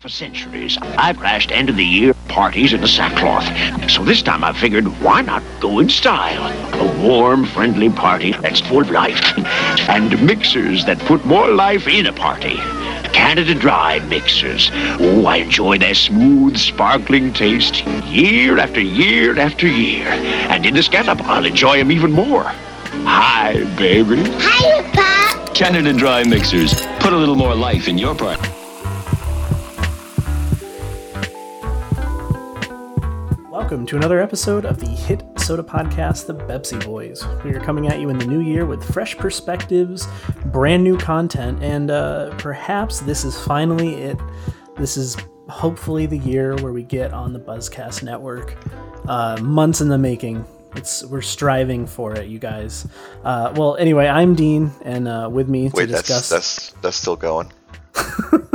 For centuries, I've crashed end of the year parties in a sackcloth. So this time I figured, why not go in style? A warm, friendly party that's full of life. And mixers that put more life in a party. Canada Dry mixers. Oh, I enjoy their smooth, sparkling taste year after year after year. And in the scallop, I'll enjoy them even more. Hi, baby. Hi, Pop. Canada Dry mixers. Put a little more life in your party. Welcome to another episode of the hit soda podcast, The Bepsi Boys. We are coming at you in the new year with fresh perspectives, brand new content, and uh, perhaps this is finally it. This is hopefully the year where we get on the Buzzcast network. Uh, months in the making. It's we're striving for it, you guys. Uh, well, anyway, I'm Dean, and uh, with me to Wait, discuss. that's that's that's still going.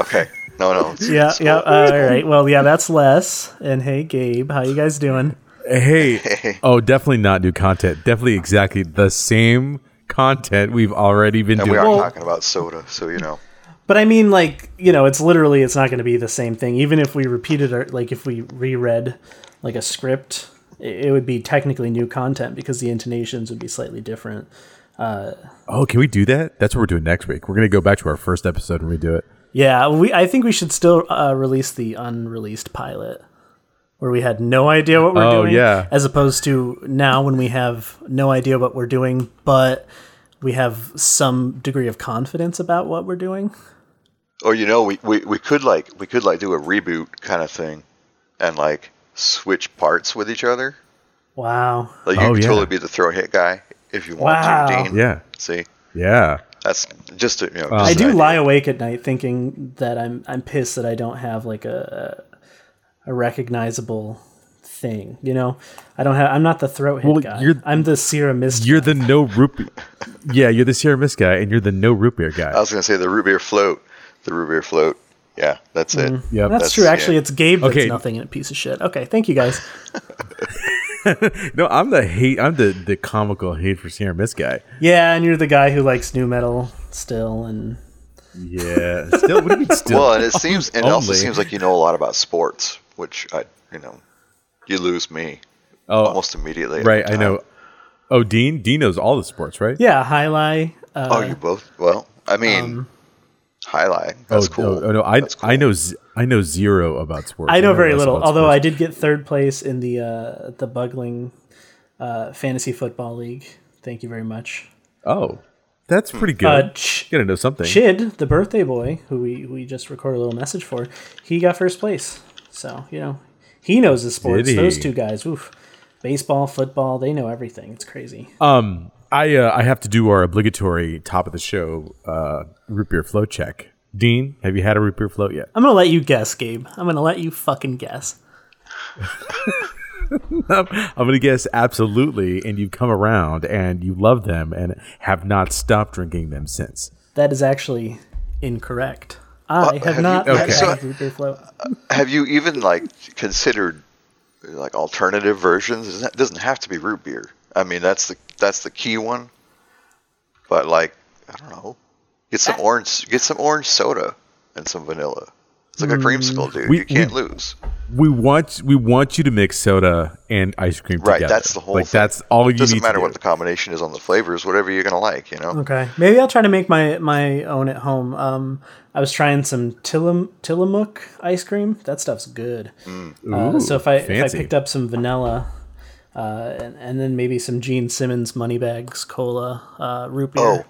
okay. No, no. it's- yeah, it's yeah. cool. Uh, all right. Well, yeah, that's Les. And hey, Gabe, how you guys doing? Hey, oh, definitely not new content. Definitely exactly the same content we've already been doing. We are well, talking about soda, so you know. But I mean, like, you know, it's literally, it's not going to be the same thing. Even if we repeated, our, like, if we reread, like, a script, it, it would be technically new content because the intonations would be slightly different. oh, can we do that? That's what we're doing next week. We're gonna go back to our first episode and redo it. Yeah, we. I think we should still uh, release the unreleased pilot where we had no idea what we're Oh, doing. yeah. As opposed to now when we have no idea what we're doing, but we have some degree of confidence about what we're doing. Or you know, we, we, we could like we could like do a reboot kind of thing, and like switch parts with each other. Wow. Like you Oh, could yeah. totally be the throat hit guy if you want Wow. to, Dean. Yeah, See, yeah. That's just a, you know. Um, just I do idea. lie awake at night thinking that I'm I'm pissed that I don't have like a a recognizable thing. You know, I don't have. I'm not the throat hit Well, guy. you're- I'm the Sierra Mist. You're guy. the no root. Beer. yeah, you're the Sierra Mist guy, and you're the no root beer guy. I was gonna say the root beer float, the root beer float. Yeah, that's it. Mm. Yep. That's, that's- true. Actually, yeah. it's Gabe that's Okay. nothing and a piece of shit. Okay, thank you guys. no, I'm the hate. I'm the the comical hate for Sierra Mist guy. Yeah, and you're the guy who likes new metal still, and Yeah. Still, what do you mean still? Well, and it seems and it also seems like you know a lot about sports, which I you know, you lose me oh, almost immediately. right. I know. Oh, Dean. Dean knows all the sports, right? yeah, highlight. Uh, Oh, you both? Well, I mean, highlight. That's oh, cool. Oh, no, I That's cool. I know z- I know zero about sports. I know very little. about Although I did get third place in the uh, the Bugling uh, Fantasy Football League. Thank you very much. Oh, that's pretty good. Uh, Ch- you gotta know something. Chid, the birthday boy, who we, we just recorded a little message for, he got first place. So, you know, he knows his sports. Those two guys, oof. Baseball, football, they know everything. It's crazy. Um, I uh, I have to do our obligatory top of the show uh, root beer float check. Dean, have you had a root beer float yet? I'm going to let you guess, Gabe. I'm going to let you fucking guess. I'm gonna guess absolutely, and you've come around and you love them and have not stopped drinking them since. That is actually incorrect. I have, Uh, have you- not okay. had So- a root beer float. Have you even like considered like alternative versions? It doesn't- doesn't have to be root beer. I mean, that's the that's the key one. But like, I don't know. Get some orange. Get some orange soda and some vanilla. It's like a creamsicle, dude. We- you can't we- lose. We want we want you to mix soda and ice cream Right. together. That's the whole. like thing. that's all you Doesn't need matter to what do. the combination is on the flavors. Whatever you're gonna like, you know. Okay. Maybe I'll try to make my, my own at home. Um, I was trying some Tillam, Tillamook ice cream. That stuff's good. Uh, Ooh, so if I if I picked up some vanilla, uh, and, and then maybe some Gene Simmons Moneybags Cola uh, root beer. Oh,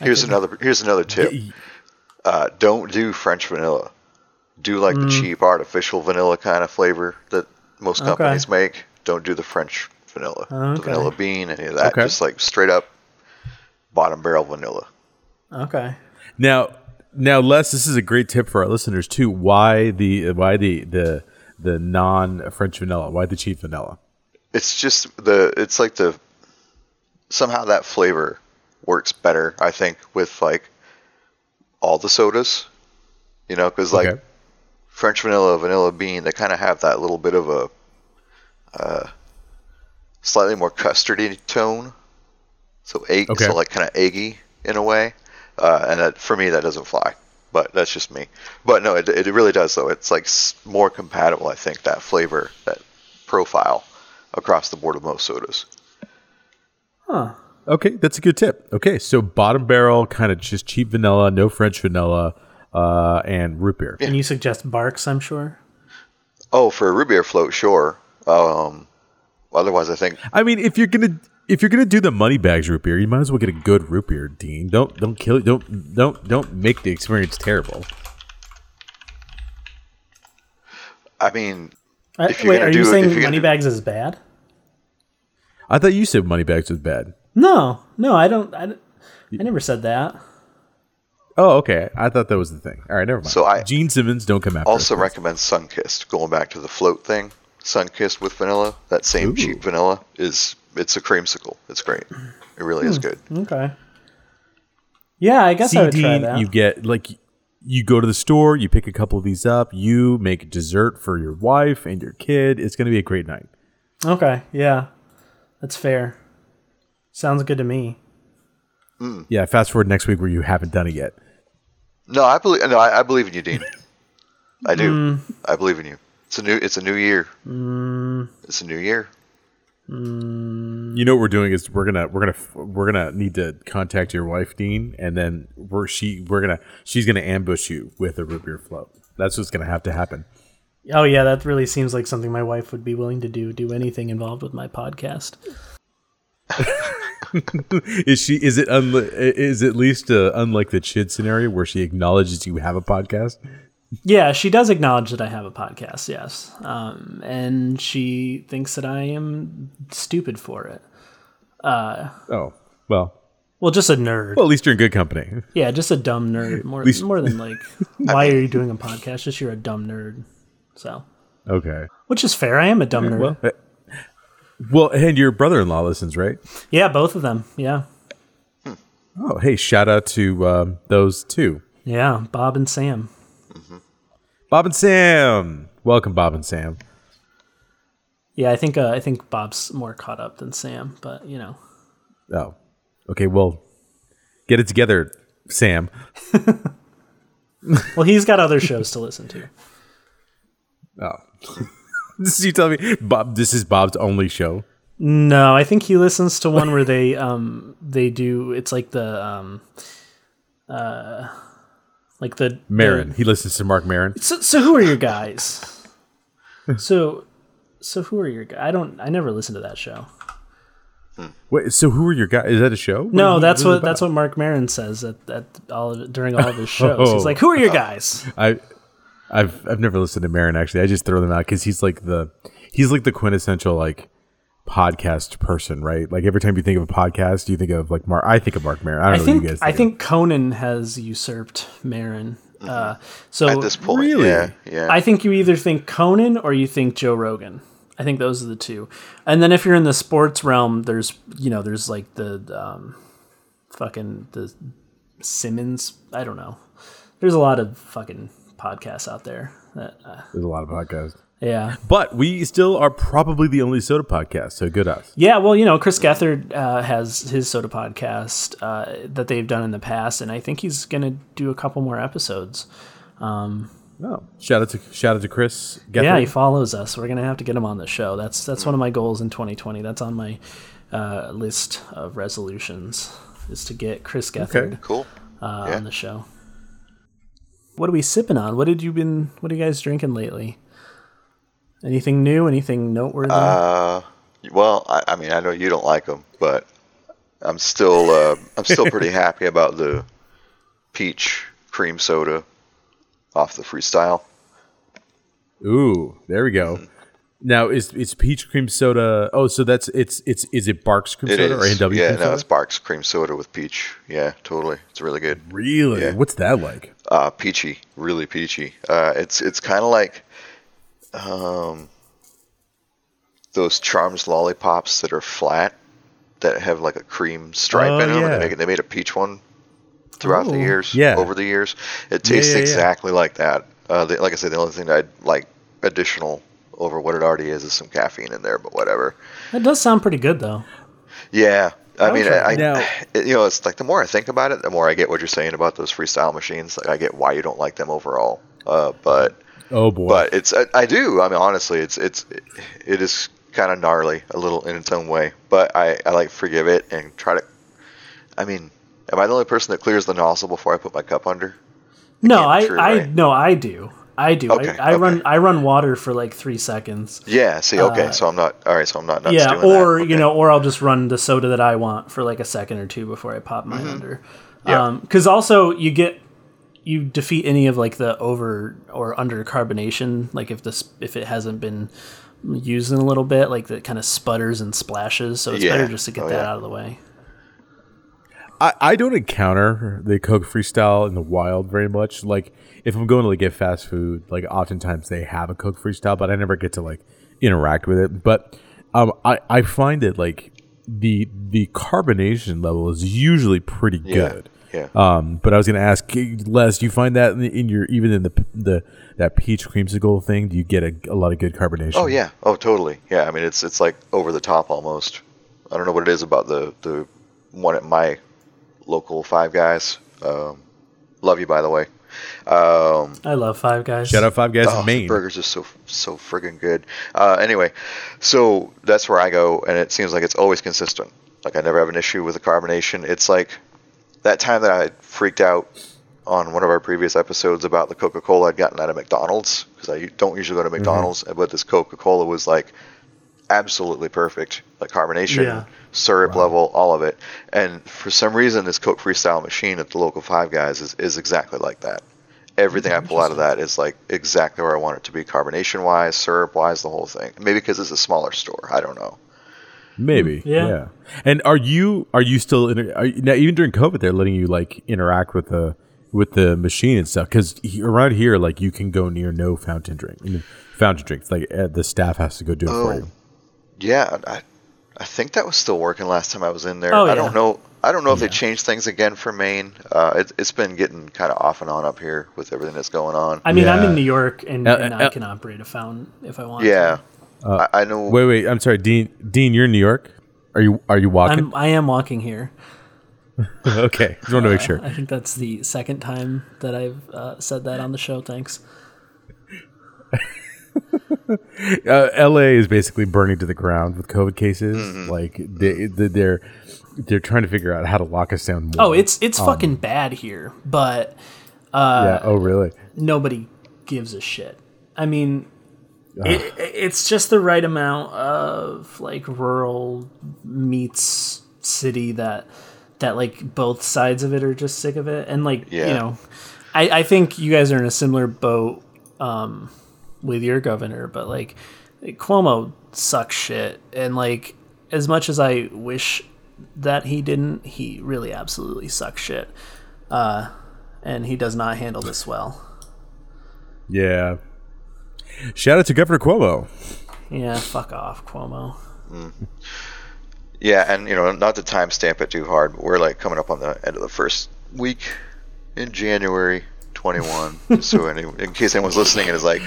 here's another. Here's another tip. Uh, don't do French vanilla. Do like Mm. the cheap artificial vanilla kind of flavor that most companies make. Don't do the French vanilla, the vanilla bean, any of that. Okay. Just like straight up bottom barrel vanilla. Okay. Now, now, Les, this is a great tip for our listeners too. Why the why the the the non French vanilla? Why the cheap vanilla? It's just the. It's like the. Somehow that flavor works better, I think, with like all the sodas. You know, because like Okay. French vanilla, vanilla bean, they kind of have that little bit of a uh, slightly more custardy tone. So egg, Okay. so like kind of eggy in a way, uh, and that, for me that doesn't fly. but that's just me. But no, it, it really does though. It's like more compatible, I think, that flavor, that profile across the board of most sodas. Huh. Okay, that's a good tip. Okay, so bottom barrel, kind of just cheap vanilla, no French vanilla, uh, and root beer. And you suggest Barq's, I'm sure. Oh, for a root beer float, sure. Um, otherwise, I think I mean, if you're gonna if you're gonna do the money bags root beer, you might as well get a good root beer, Dean. Don't don't kill it. Don't don't don't make the experience terrible. I mean, Uh, wait, are you do- saying you're gonna money do- bags is bad? I thought you said money bags was bad. No, no, I don't. I, I never said that. Oh, okay. I thought that was the thing. All right, never mind. So I- Gene Simmons, don't come after. also us. recommend Sunkist. Going back to the float thing, Sunkist with vanilla. That same Ooh. cheap vanilla is it's a creamsicle. It's great. It really is good. Okay. Yeah, I guess I would try that. you get like you go to the store, you pick a couple of these up, you make dessert for your wife and your kid. It's going to be a great night. Okay, yeah, that's fair. Sounds good to me. Yeah. Fast forward next week where you haven't done it yet. No, I believe. No, I, I believe in you, Dean. I do. Mm. I believe in you. It's a new. It's a new year. Mm. It's a new year. You know what we're doing is we're gonna we're gonna we're gonna need to contact your wife, Dean, and then we're she we're gonna she's gonna ambush you with a root beer float. That's what's gonna have to happen. Oh yeah, that really seems like something my wife would be willing to do. Do anything involved with my podcast. Is she? Is it? Unli- is at least uh, unlike the Chid scenario where she acknowledges you have a podcast? Yeah, she does acknowledge that I have a podcast. Yes, um, and she thinks that I am stupid for it. Oh well. Well, just a nerd. Well, at least you're in good company. yeah, just a dumb nerd. More least- more than like, why are you doing a podcast? Just you're a dumb nerd. So, Okay. which is fair. I am a dumb nerd. Well, eh, well, and your brother-in-law listens, right? yeah, both of them. Yeah, Oh, hey, shout out to um, those two, yeah, Bob and Sam. Bob and Sam. Welcome, Bob and Sam. Yeah, I think uh, I think Bob's more caught up than Sam, but you know. Oh, okay. Well, get it together, Sam. Well, he's got other shows to listen to. Oh, this is you telling me, Bob? This is Bob's only show. No, I think he listens to one where they um they do it's like the um uh like the Maron. He listens to Mark Maron. so, so who are your guys? so so who are your guys? I don't I never listened to that show. Wait, so who are your guys? Is that a show? No, What- that's is it what about? that's what Mark Maron says at, at all of during all of his shows. He's oh. like, "Who are your guys?" I, I've I've never listened to Maron actually. I just throw them out because he's like the he's like the quintessential like podcast person, right? Like every time you think of a podcast, you think of like Mark. I think of Mark Maron. I don't I know think what you guys. I Think think Conan has usurped Maron. Uh, so At this point, Really? yeah, yeah. I think you either think Conan or you think Joe Rogan. I think those are the two. And then if you're in the sports realm, there's you know there's like the um, fucking the Simmons. I don't know. There's a lot of fucking podcasts out there. That, uh, there's a lot of podcasts, yeah, but we still are probably the only soda podcast. So good us. yeah. Well, you know, Chris Gethard uh, has his soda podcast uh, that they've done in the past, and I think he's gonna do a couple more episodes. Oh, shout out to shout out to Chris. Gethard. Yeah, he follows us. We're gonna have to get him on the show. That's that's one of my goals in 2020. That's on my uh, list of resolutions is to get Chris Gethard cool. uh, yeah. on the show. What are we sipping on? What did you been? What are you guys drinking lately? Anything new? Anything noteworthy? Uh, well, I, I mean, I know you don't like them, but I'm still uh, I'm still pretty happy about the peach cream soda off the freestyle. Ooh, there we go. Now is it's peach cream soda? Oh, so that's it's it's is it Barq's cream It soda is. or A&W yeah, cream no, soda? it's Barq's cream soda with peach. Yeah, totally. It's really good. really? Yeah. What's that like? Uh, peachy, really peachy. Uh, it's it's kind of like um, those Charms lollipops that are flat that have like a cream stripe Oh, in them. yeah. They, make, they made a peach one throughout Oh. the years. Yeah. over the years, it tastes yeah, yeah. exactly like that. Uh, the, like I said, the only thing I'd like additional over what it already is is some caffeine in there, but whatever. that does sound pretty good though. Yeah, I mean, try I, it- you know, it's like the more I think about it, the more I get what you're saying about those freestyle machines. Like, I get why you don't like them overall. Uh, but Oh boy. but it's I, I do. I mean, honestly, it's it's it is kind of gnarly a little in its own way. But I I like forgive it and try to. I mean, am I the only person that clears the nozzle before I put my cup under? No, I, true, I right? no, I do. I do. Okay, I, I run. I run water for like three seconds. Yeah. See, okay, so I'm not. All right, so I'm not. nuts Uh, yeah, doing or that. you know, or I'll just run the soda that I want for like a second or two before I pop mine under. Mm-hmm. Yeah. Because also you get you defeat any of like the over or under carbonation. Like if this if it hasn't been used in a little bit, like that kind of sputters and splashes. So it's Yeah. better just to get Oh, that yeah. out of the way. I, I don't encounter the Coke Freestyle in the wild very much. Like if I'm going to like get fast food, like oftentimes they have a Coke Freestyle, but I never get to like interact with it. But um, I I find that like the the carbonation level is usually pretty Yeah. good. Yeah. Um, but I was gonna ask Les, do you find that in, in your even in the the that peach creamsicle thing? Do you get a, a lot of good carbonation? Oh yeah. Oh totally. Yeah. I mean, it's it's like over the top almost. I don't know what it is about the the one at my local Five Guys. Um, love you by the way. Um, I love Five Guys. Shout out Five Guys oh, in the Maine. burgers are so so friggin' good. Uh, anyway, so that's where I go, and it seems like it's always consistent. Like I never have an issue with the carbonation. It's like that time that I freaked out on one of our previous episodes about the Coca-Cola I'd gotten out of McDonald's because I don't usually go to mm-hmm. McDonald's, but this Coca-Cola was like absolutely perfect, like carbonation, Yeah. syrup level, all of it. And for some reason, this Coke Freestyle machine at the local Five Guys is, is exactly like that. Everything I pull out of that is like exactly where I want it to be, carbonation wise, syrup wise, the whole thing. Maybe because it's a smaller store. I don't know. Maybe. Yeah. Yeah. And are you are you still in, are you, now even during COVID they're letting you like interact with the with the machine and stuff because around here like you can go near no fountain drink I mean, fountain drinks like uh, the staff has to go do it for Oh. you. Yeah, I, I think that was still working last time I was in there. Oh, I yeah. don't know. I don't know if Yeah. they changed things again for Maine. Uh, it, it's been getting kind of off and on up here with everything that's going on. I mean, I'm in New York, and, Uh, and I uh, can operate a fountain if I want. yeah, Uh, I, I know. Wait, wait. I'm sorry, Dean. Dean, you're in New York. Are you are you walking? I'm I am walking here. okay, just want to make sure. I think that's the second time that I've uh, said that on the show. Thanks. uh, L.A. is basically burning to the ground with COVID cases. Mm-hmm. Like they, they they're they're trying to figure out how to lock us down. More. Oh, it's it's fucking bad here, but yeah. Oh, really? nobody gives a shit. I mean, it, it's just the right amount of like rural meets city that that like both sides of it are just sick of it, and like you know, I I think you guys are in a similar boat um, with your governor, but like Cuomo sucks shit, and like as much as I wish that he didn't, he really absolutely sucks shit. Uh, and he does not handle this well. Yeah. Shout out to Governor Cuomo. Yeah, fuck off, Cuomo. Mm. Yeah, and you know, not to timestamp it too hard, but we're like coming up on the end of the first week in January 21. so any, in case anyone's listening and is like,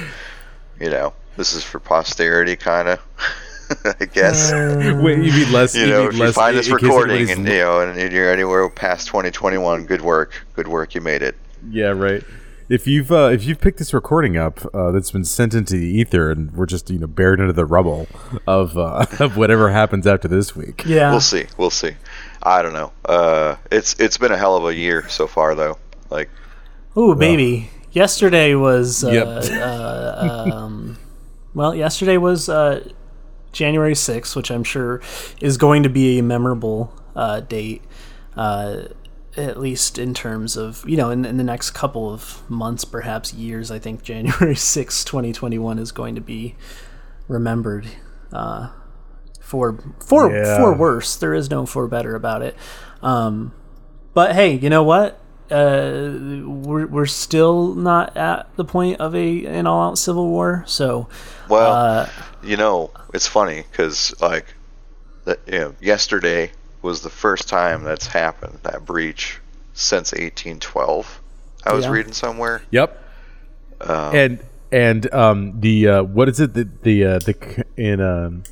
you know, this is for posterity, kind of. I guess. Mm. Wait, you mean less? you know, mean if you find this recording and you know, and you're anywhere past 2021, good work, good work, you made it. yeah, right. If you've uh, if you've picked this recording up uh, that's been sent into the ether and we're just you know buried under the rubble of uh, of whatever happens after this week. Yeah. We'll see, we'll see. I don't know. Uh, it's it's been a hell of a year so far, though. Like, Ooh, baby. Yesterday was. Uh, Yep. uh, um, well, yesterday was uh, January 6th, which I'm sure is going to be a memorable uh, date, uh, at least in terms of, you know, in, in the next couple of months, perhaps years. I think January 6th, 2021 is going to be remembered. Uh, for for Yeah. for worse, there is no for better about it. Um, but hey, you know what? Uh, we're we're still not at the point of a an all out civil war. So, well, uh, you know, it's funny because like, that you know, yesterday was the first time that's happened that breach since 1812. I was Yeah. reading somewhere. Yep. Um, and and um the uh what is it the the uh the in um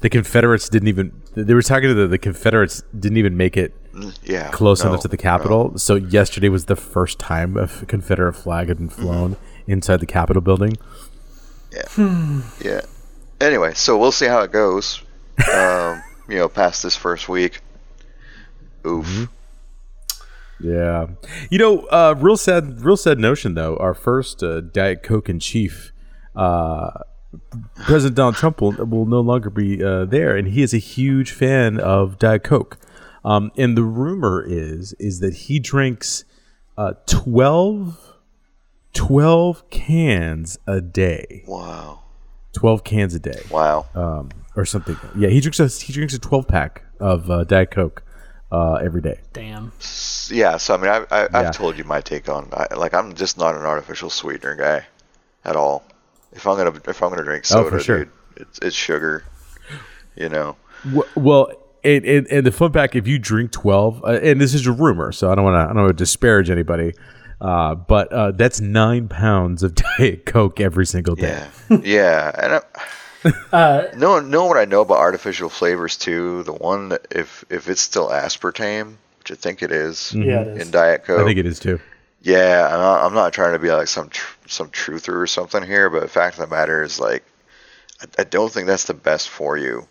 the Confederates didn't even. They were talking to the, the Confederates didn't even make it Yeah. close no, enough to the Capitol. So yesterday was the first time a f- Confederate flag had been flown inside the Capitol building. no. Yeah. Anyway, so we'll see how it goes. Um, you know, past this first week. Oof. Mm-hmm. Yeah, you know, uh, real sad, real sad notion though. Our first uh, Diet Coke in chief, uh, President Donald Trump will, will no longer be uh, there, and he is a huge fan of Diet Coke. Um, and the rumor is is that he drinks uh, 12, 12 cans a day, Wow. twelve cans a day, Wow. um, or something. Yeah, he drinks a he drinks a twelve pack of uh, Diet Coke uh, every day. Damn. Yeah, so I mean, I, I, Yeah. I've told you my take on I, like I'm just not an artificial sweetener guy at all. If I'm gonna if I'm gonna drink Oh, soda, for sure. dude, it's, it's sugar. You know. Well, well and, and, and the fun fact, if you drink twelve, uh, and this is a rumor, so I don't want to I don't want to disparage anybody, uh, but uh, that's nine pounds of Diet Coke every single day. Yeah. yeah, and I, Uh, knowing knowing what I know about artificial flavors too, the one that if if it's still aspartame, which I think it is mm-hmm. Yeah, it is. in Diet Coke. I think it is too. Yeah, I'm not, I'm not trying to be like some tr- some truther or something here, but the fact of the matter is like, I, I don't think that's the best for you,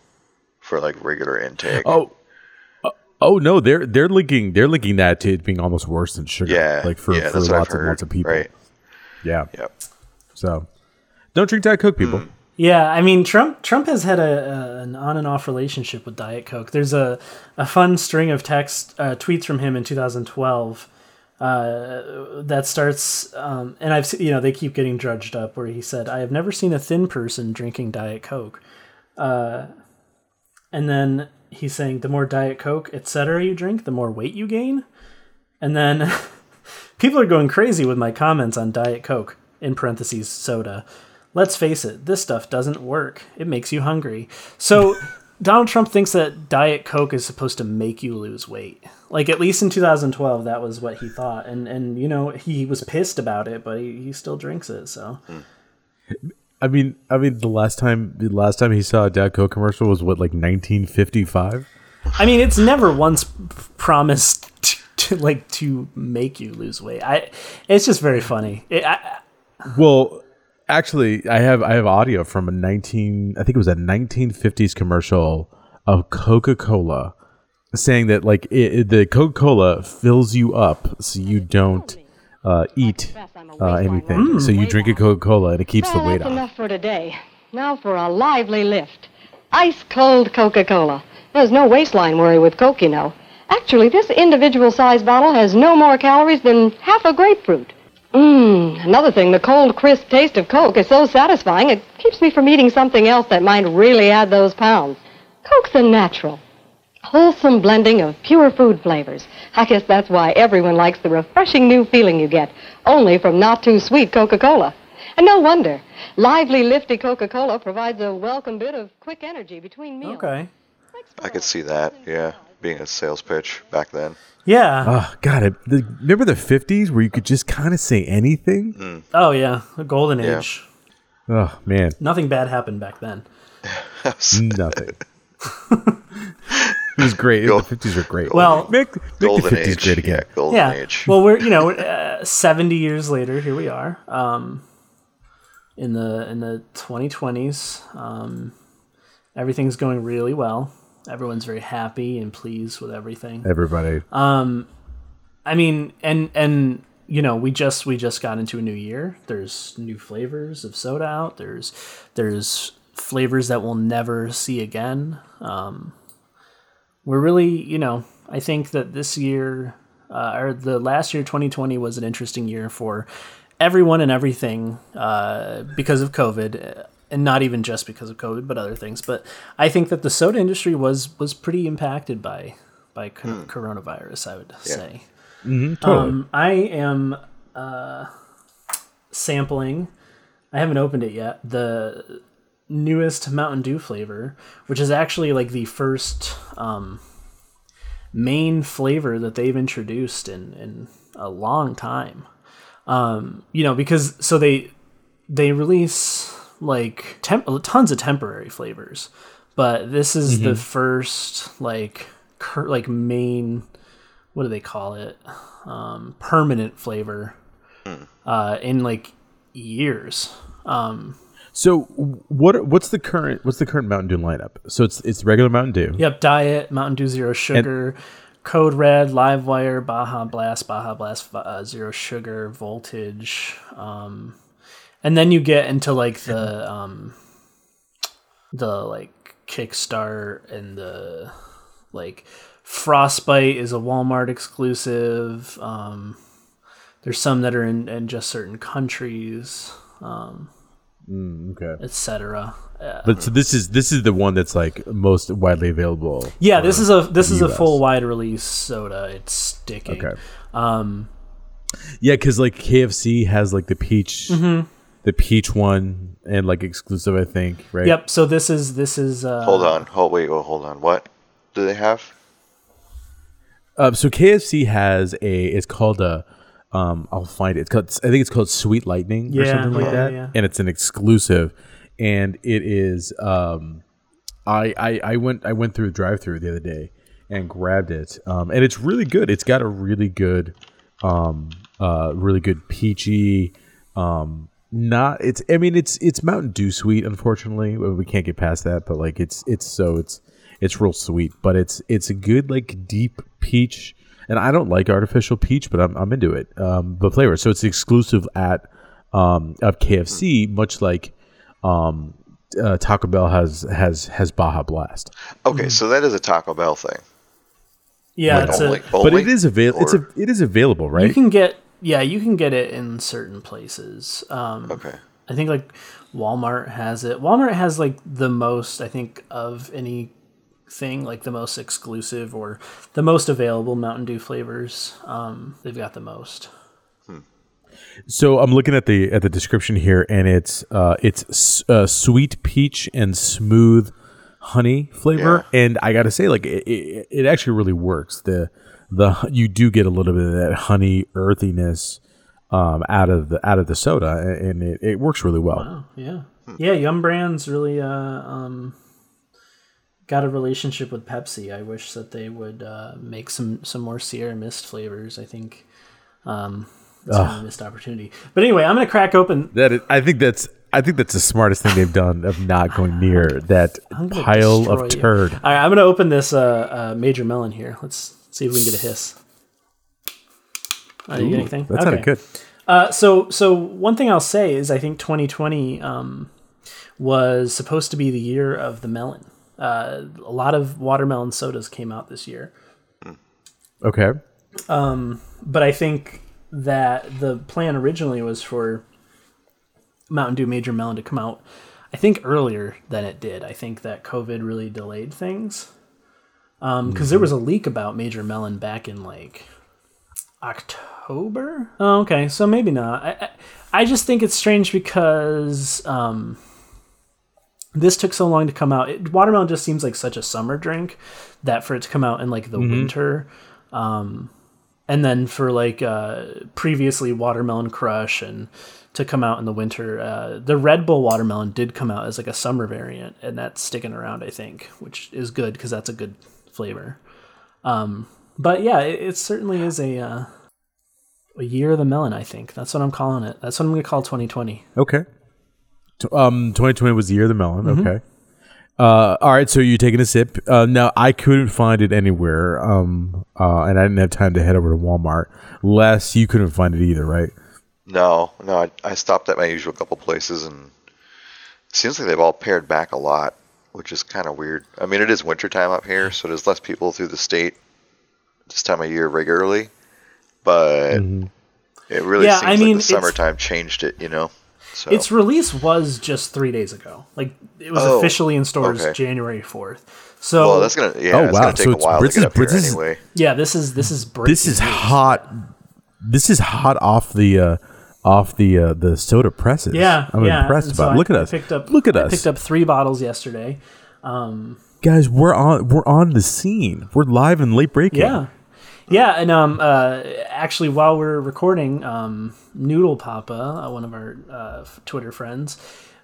for like regular intake. Oh. uh, Oh no, they're they're linking they're linking that to it being almost worse than sugar. yeah, like for, yeah, for that's what lots and lots of people. Right. Yeah. Yep. So don't drink Diet Coke, people. Mm. Yeah, I mean Trump. Trump has had a, a an on and off relationship with Diet Coke. There's a, a fun string of text uh, tweets from him in 2012 uh, that starts, um, and I've you know they keep getting drudged up. Where he said, "I have never seen a thin person drinking Diet Coke," uh, and then he's saying, "The more Diet Coke, etc., you drink, the more weight you gain," and then people are going crazy with my comments on Diet Coke in parentheses soda. Let's face it, this stuff doesn't work. It makes you hungry. So Donald Trump thinks that Diet Coke is supposed to make you lose weight. Like at least in 2012, that was what he thought, and and you know he was pissed about it, but he, he still drinks it. So I mean, I mean, the last time the last time he saw a Diet Coke commercial was what, like 1955. I mean, it's never once promised to, to like to make you lose weight. I it's just very funny. It, I, Well, actually, I have I have audio from a 19 I think it was a 1950s commercial of Coca-Cola saying that like it, it- the Coca-Cola fills you up so you don't uh, eat uh, anything. So you drink a Coca-Cola and it keeps the weight that's off. enough for today. Now for a lively lift. Ice cold Coca-Cola. There's no waistline worry with Coke, you know. Actually, this individual size bottle has no more calories than half a grapefruit. Mmm, another thing, the cold, crisp taste of Coke is so satisfying it keeps me from eating something else that might really add those pounds. Coke's a natural, wholesome blending of pure food flavors. I guess that's why everyone likes the refreshing new feeling you get, only from not too sweet Coca-Cola. And no wonder. Lively, lifty Coca-Cola provides a welcome bit of quick energy between meals. okay, I could see that. Yeah, being a sales pitch back then. Yeah. Oh God! I, the, remember the '50s where you could just kind of say anything? oh yeah, the golden Yeah. age. Oh man, Nothing bad happened back then. nothing. it was great. Go- The '50s were great. Well- make, make the '50s age. great again. Yeah, golden yeah. age. Well, we're you know uh, seventy years later. Here we are. Um, in the in the twenty twenties, um, everything's going really well. Everyone's very happy and pleased with everything. Everybody. Um, I mean, and and you know, we just we just got into a new year. There's new flavors of soda out. There's there's flavors that we'll never see again. Um, we're really, you know, I think that this year uh, or the last year, 2020, was an interesting year for everyone and everything uh, because of COVID, and not even just because of COVID, but other things. But I think that the soda industry was was pretty impacted by by co- coronavirus. I would say. Totally. Um, I am uh, sampling. I haven't opened it yet. The newest Mountain Dew flavor, which is actually like the first um, main flavor that they've introduced in in a long time. Um, you know, because so they they release like temp- tons of temporary flavors, but this is the first like cur- like main what do they call it um, permanent flavor uh, in like years. Um, So what what's the current what's the current Mountain Dew lineup? So it's it's regular Mountain Dew. Yep, Diet, Mountain Dew Zero Sugar, Code Red, Livewire, Baja Blast, Baja Blast uh, Zero Sugar, Voltage, um, and then you get into like the um, the like Kickstart and the like Frostbite is a Walmart exclusive. Um, there's some that are in, in just certain countries, Okay. etc. But so this is this is the one that's like most widely available. Yeah, this is a this is a full wide release soda. It's sticking. Okay. Um, Yeah, because like KFC has like the peach, Mm-hmm. The peach one, and like exclusive, I think. Right. Yep. So this is this is uh, Hold on. Hold wait. Oh, hold on. What do they have? Um, so KFC has a. It's called a. Um, I'll find it. It's called. I think it's called Sweet Lightning or Yeah, something like yeah, that, yeah. and it's an exclusive, and it is. Um, I I I went I went through a drive-through the other day and grabbed it, um, and it's really good. It's got a really good, um, uh, really good peachy. Um, not it's. I mean, it's it's Mountain Dew sweet. Unfortunately, we can't get past that. But like, it's it's so it's it's real sweet. But it's it's a good like deep peach. And I don't like artificial peach, but I'm, I'm into it. Um, the flavor. So it's exclusive at um, of KFC, much like um, uh, Taco Bell has has has Baja Blast. Okay, so that is a Taco Bell thing. yeah. Like It's only, a, but it is available. It's a, it is available, right you can get yeah you can get it in certain places. Um, okay. I think like Walmart has it. Walmart has like the most I think of any thing like the most exclusive or the most available Mountain Dew flavors. Um, they've got the most. So I'm looking at the at the description here, and it's uh, it's s- uh, sweet peach and smooth honey flavor, and I gotta say, like it, it, it actually really works. The the you do get a little bit of that honey earthiness um, out of the out of the soda, and it, it works really well. Oh yeah, yeah. Yum Brands really uh, um, got a relationship with Pepsi. I wish that they would uh, make some some more Sierra Mist flavors. I think um, of a missed opportunity. But anyway, I'm gonna crack open. That is, I think that's I think that's the smartest thing they've done of not going near that pile of you. turd. All right, I'm gonna open this uh, uh, Major Melon here. Let's see if we can get a hiss. Oh, you get anything? That sounded Okay. good. Uh, so, so one thing I'll say is I think 2020 um, was supposed to be the year of the melon. Uh, a lot of watermelon sodas came out this year, Okay. but I think that the plan originally was for Mountain Dew Major Melon to come out. I think earlier than it did. I think that COVID really delayed things because there was a leak about Major Melon back in like October. Oh, okay, so maybe not. I, I, I just think it's strange because um, this took so long to come out. It, watermelon just seems like such a summer drink that for it to come out in like the winter, um, and then for like uh, previously watermelon crush and to come out in the winter. Uh, the Red Bull watermelon did come out as like a summer variant, and that's sticking around, I think, which is good because that's a good flavor. Um, but yeah, it, it certainly is a uh, a year of the melon. I think that's what I'm calling it. That's what I'm gonna call 2020. Okay. T- Um, 2020 was the year of the melon. Mm-hmm. Okay. Uh, all right. So you're taking a sip. Uh, now I couldn't find it anywhere. Um, uh, and I didn't have time to head over to Walmart. Les, you couldn't find it either, right? No, no. I, I stopped at my usual couple places, and seems like they've all pared back a lot, which is kind of weird. I mean, it is wintertime up here, so there's less people through the state this time of year regularly, but it really Yeah, seems I like mean, the summertime changed it. You know. So Its release was just three days ago. Like it was Oh, officially in stores okay. January 4th. So well, that's gonna yeah, Oh, wow. gonna take So a it's- while to this get is- up here this is- anyway. yeah, this is this is This is hot. This is hot off the uh, off the uh, the soda presses. Yeah, I'm yeah. impressed and so by. it. I- Look at I us. Picked up, Look at I us, picked up three bottles yesterday. Um, guys. We're on. We're on the scene. We're live and late breaking. Yeah. Yeah, and um, uh, actually, while we're recording, um, Noodle Papa, uh, one of our uh, Twitter friends,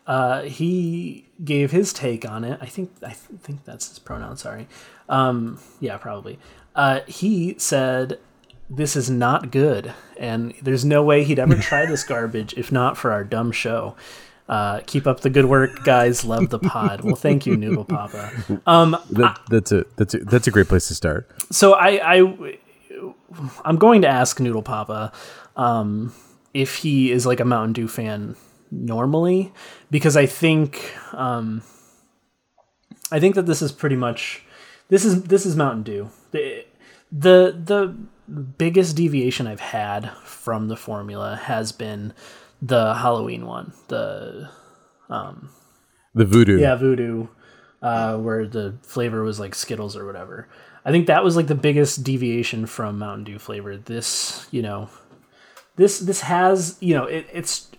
uh, he gave his take on it. I think I th- think that's his pronoun. Sorry. Um, yeah, probably. Uh, he said this is not good, and there's no way he'd ever try this garbage if not for our dumb show. Uh, keep up the good work, guys. Love the pod. Well, thank you, Noodle Papa. Um, That, that's a that's a that's a great place to start. so I, I I'm going to ask Noodle Papa um, if he is like a Mountain Dew fan normally, because I think um, I think that this is pretty much this is this is Mountain Dew. The the the biggest deviation I've had from the formula has been the Halloween one. The The VooDew. yeah, VooDew, uh, where the flavor was like Skittles or whatever. I think that was like the biggest deviation from Mountain Dew flavor. This, you know, this this has, you know, it, it's.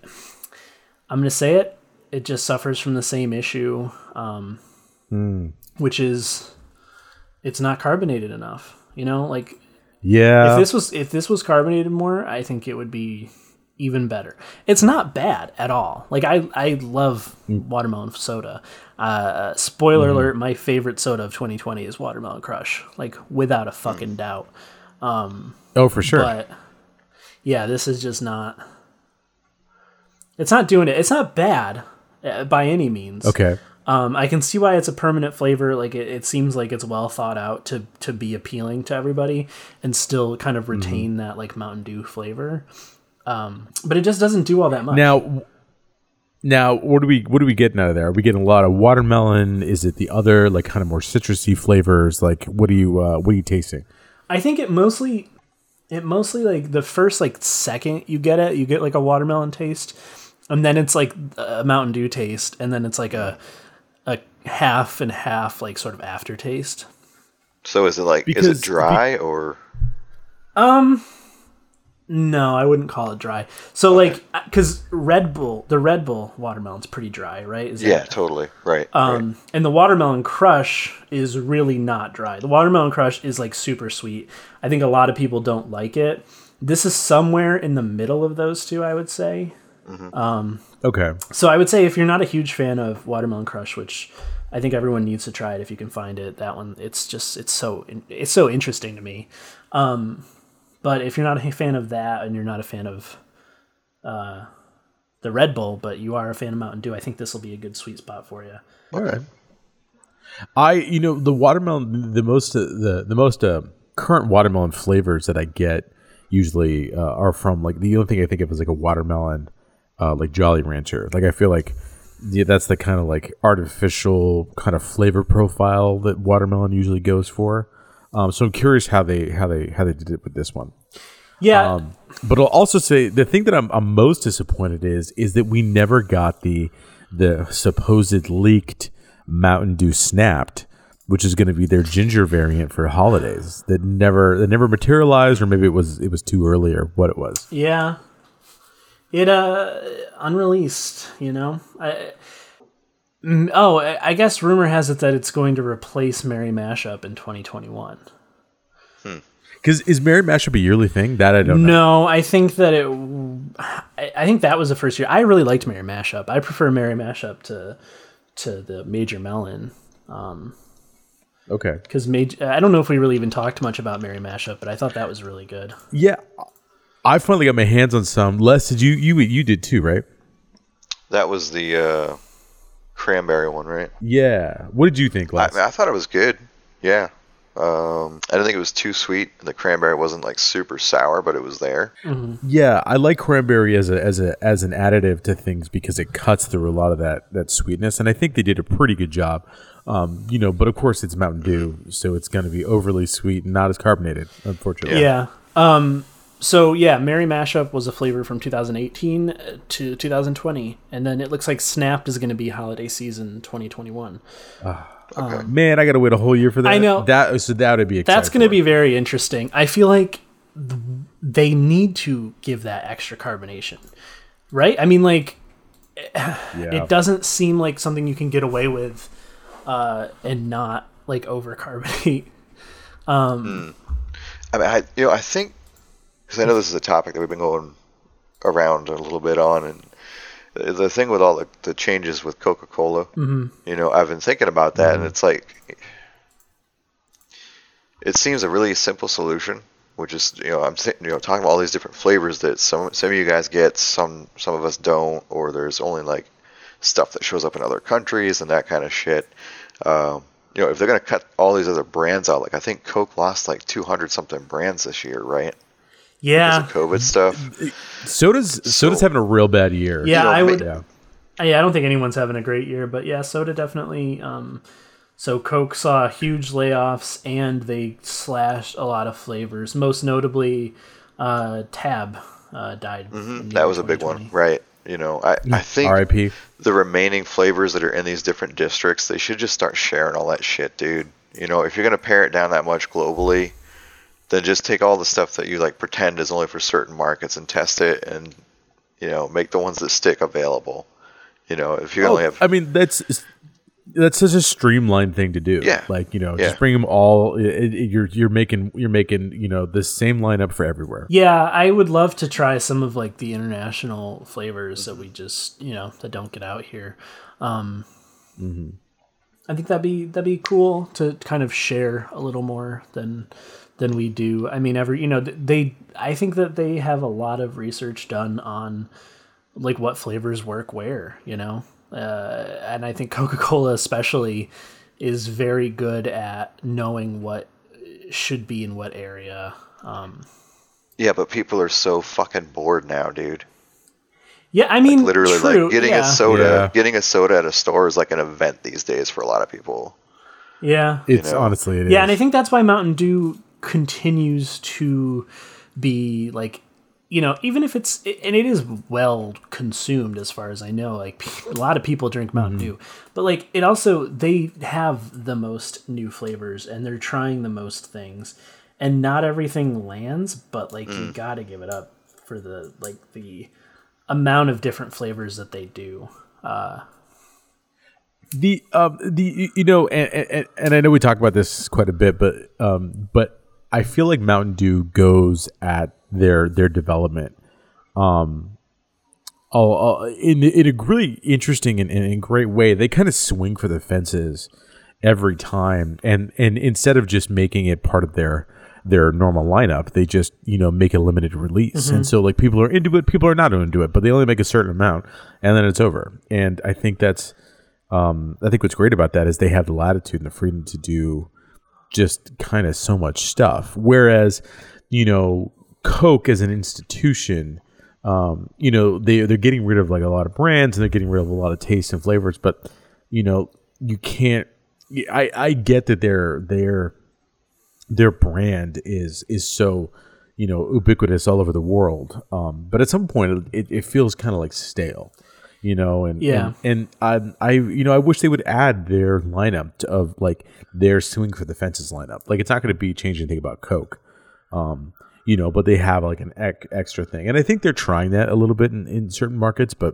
I'm gonna say it. It just suffers from the same issue, um, which is, it's not carbonated enough. You know, like Yeah. if this was if this was carbonated more, I think it would be even better. It's not bad at all. Like I I love watermelon soda. Uh, spoiler alert: my favorite soda of 2020 is Watermelon Crush. Like without a fucking doubt. oh, for sure. But yeah, this is just not. It's not doing it. It's not bad uh, by any means. okay. Um, I can see why it's a permanent flavor. Like it, it seems like it's well thought out to to be appealing to everybody and still kind of retain that like Mountain Dew flavor. Um, but it just doesn't do all that much. Now, now, what are we what are we getting out of there? Are we getting a lot of watermelon? Is it the other like kind of more citrusy flavors? Like, what are you uh, what are you tasting? I think it mostly it mostly like the first like second you get it, you get like a watermelon taste, and then it's like a Mountain Dew taste, and then it's like a half and half like sort of aftertaste. So is it like is it dry or um No, I wouldn't call it dry. So like, because Red Bull, the Red Bull watermelon's pretty dry, right? Is yeah, that- totally right. right. Um, and the watermelon crush is really not dry. The watermelon crush is like super sweet. I think a lot of people don't like it. This is somewhere in the middle of those two, I would say. Okay, So I would say if you're not a huge fan of watermelon crush, which I think everyone needs to try it if you can find it. That one, it's just it's so it's so interesting to me. Um, but if you're not a fan of that and you're not a fan of uh, the Red Bull, but you are a fan of Mountain Dew, I think this will be a good sweet spot for you. all right. I you know the watermelon the most uh, the the most uh, current watermelon flavors that I get usually uh, are from like the only thing I think of is like a watermelon uh, like Jolly Rancher. Like I feel like yeah, that's the kind of like artificial kind of flavor profile that watermelon usually goes for. Um, so I'm curious how they how they how they did it with this one. Yeah, Um, but I'll also say the thing that I'm, I'm most disappointed is is that we never got the the supposed leaked Mountain Dew Snapped, which is going to be their ginger variant for holidays. That never that never materialized, or maybe it was it was too early, or what it was. yeah. It uh unreleased, you know. I, oh, I I guess rumor has it that it's going to replace Merry Mashup in 2021. Because is Merry Mashup a yearly thing? That I don't know. No, I think that it. I, I think that was the first year. I really liked Merry Mashup. I prefer Merry Mashup to to the Major Melon Um, Okay. because Major. I don't know if we really even talked much about Merry Mashup, but I thought that was really good. Yeah, I finally got my hands on some. Les, did you you you did too, right? That was the uh, cranberry one, right? Yeah. What did you think, I, Les? I thought it was good. Yeah. Um, I didn't think it was too sweet. The cranberry wasn't like super sour, but it was there. Yeah, I like cranberry as a as a as an additive to things because it cuts through a lot of that that sweetness, and I think they did a pretty good job. Um, you know, but of course it's Mountain Dew, so it's going to be overly sweet and not as carbonated, unfortunately. Yeah. Um. So yeah, Merry Mashup was a flavor from 2018 uh, to 2020, and then it looks like Snapped is going to be holiday season 2021. Ah, um, Man, I got to wait a whole year for that. I know. that. So that would be exciting. That's going to be very interesting. I feel like th- they need to give that extra carbonation, right? I mean, like yeah. it doesn't seem like something you can get away with uh, and not like overcarbonate. Um, hmm. I mean, I you know, I think because I know this is a topic that we've been going around a little bit on, and the, thing with all the, the changes with Coca Cola, Mm-hmm. you know, I've been thinking about that, and it's like, it seems a really simple solution, which is, you know, I'm thi- you know talking about all these different flavors that some some of you guys get, some some of us don't, or there's only like stuff that shows up in other countries and that kind of shit. Um, you know, if they're gonna cut all these other brands out, like I think Coke lost like 200 something brands this year, right? Yeah, Because of COVID stuff. Soda's Soda's So- having a real bad year. yeah. know, I would. Yeah. Yeah, I don't think anyone's having a great year, but yeah, soda definitely. Um, so Coke saw huge layoffs and they slashed a lot of flavors. Most notably, uh, Tab uh, died. Mm-hmm. That was a big one, right? You know, I, I think R.I.P. the remaining flavors that are in these different districts, they should just start sharing all that shit, dude. You know, if you're gonna pare it down that much globally, then just take all the stuff that you like pretend is only for certain markets and test it, and you know, make the ones that stick available. You know, if you only Oh, have I mean, that's that's such a streamlined thing to do. Yeah. like you know, Yeah. just bring them all. It, it, you're you're making you're making you know the same lineup for everywhere. Yeah, I would love to try some of like the international flavors that we just you know that don't get out here. Um, I think that'd be that'd be cool to kind of share a little more than than we do. I mean, every you know they I think that they have a lot of research done on like what flavors work where, you know, uh, and I think Coca Cola especially is very good at knowing what should be in what area. Um, yeah, but people are so fucking bored now, dude. Yeah, I mean, Literally, true, like getting yeah. a soda, Yeah. getting a soda at a store is like an event these days for a lot of people. Yeah, It's know? honestly it is. yeah, and I think that's why Mountain Dew continues to be like, you know, even if it's and it is well consumed as far as I know. Like a lot of people drink Mountain Dew, but like it also they have the most new flavors and they're trying the most things, and not everything lands. But like you got to give it up for the like the amount of different flavors that they do. uh the um the you know and, and and I know we talk about this quite a bit, but um but I feel like Mountain Dew goes at their their development um oh, uh, in in a really interesting and, and great way. They kind of swing for the fences every time, and and instead of just making it part of their their normal lineup, they just you know make a limited release, and so like people are into it, people are not into it, but they only make a certain amount, and then it's over. And I think that's um, I think what's great about that is they have the latitude and the freedom to do just kind of so much stuff. Whereas, you know, Coke as an institution, um, you know, they they're getting rid of like a lot of brands and they're getting rid of a lot of tastes and flavors, but you know, you can't. I I get that their their their brand is is so you know ubiquitous all over the world, um, but at some point it, it feels kind of like stale you know and Yeah. and, and I, I you know i wish they would add their lineup to, of like their swing for the fences lineup like it's not going to be changing anything about coke um you know but they have like an ec- extra thing and i think they're trying that a little bit in, in certain markets but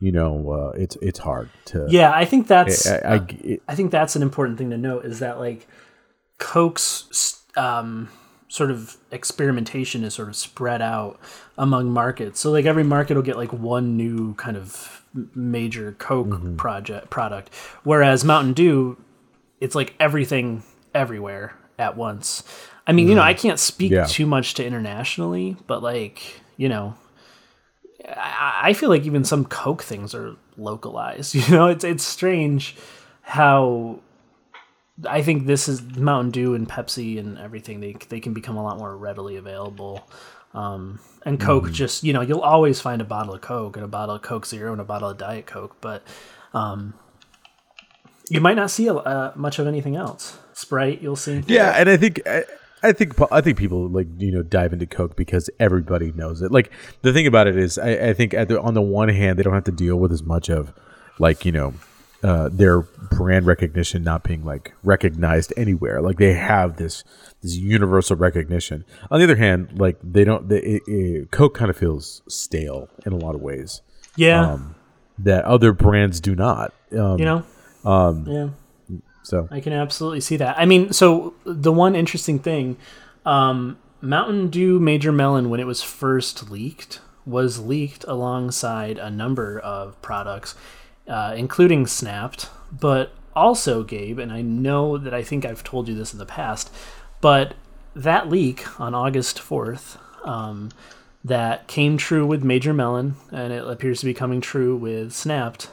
you know uh, it's it's hard to Yeah, I think that's I, I, it- I think that's an important thing to note is that like Coke's um, sort of experimentation is sort of spread out among markets. So like every market will get like one new kind of major Coke Mm-hmm. project product, whereas Mountain Dew, it's like everything everywhere at once. I mean, you know, I can't speak Mm-hmm. Yeah. too much to internationally, but like you know, I, I feel like even some Coke things are localized. You know, it's it's strange how I think this is Mountain Dew and Pepsi and everything. They they can become a lot more readily available. Um, and Coke just you know you'll always find a bottle of Coke and a bottle of Coke Zero and a bottle of Diet Coke, but um, you might not see a, uh, much of anything else. Sprite, you'll see. Yeah, and I think I, I think I think people like you know dive into Coke because everybody knows it. Like the thing about it is, I, I think at the, on the one hand they don't have to deal with as much of like you know uh, their brand recognition not being like recognized anywhere. Like they have this this universal recognition. On the other hand, like they don't. They, it, it, Coke kind of feels stale in a lot of ways Yeah, that other brands do not. Um, you know. Um, yeah. so I can absolutely see that. I mean, so the one interesting thing, um, Mountain Dew Major Melon, when it was first leaked, was leaked alongside a number of products, uh, including Snapped, but also, Gabe, and I know that I think I've told you this in the past, but that leak on August 4th um, that came true with Major Melon, and it appears to be coming true with Snapped.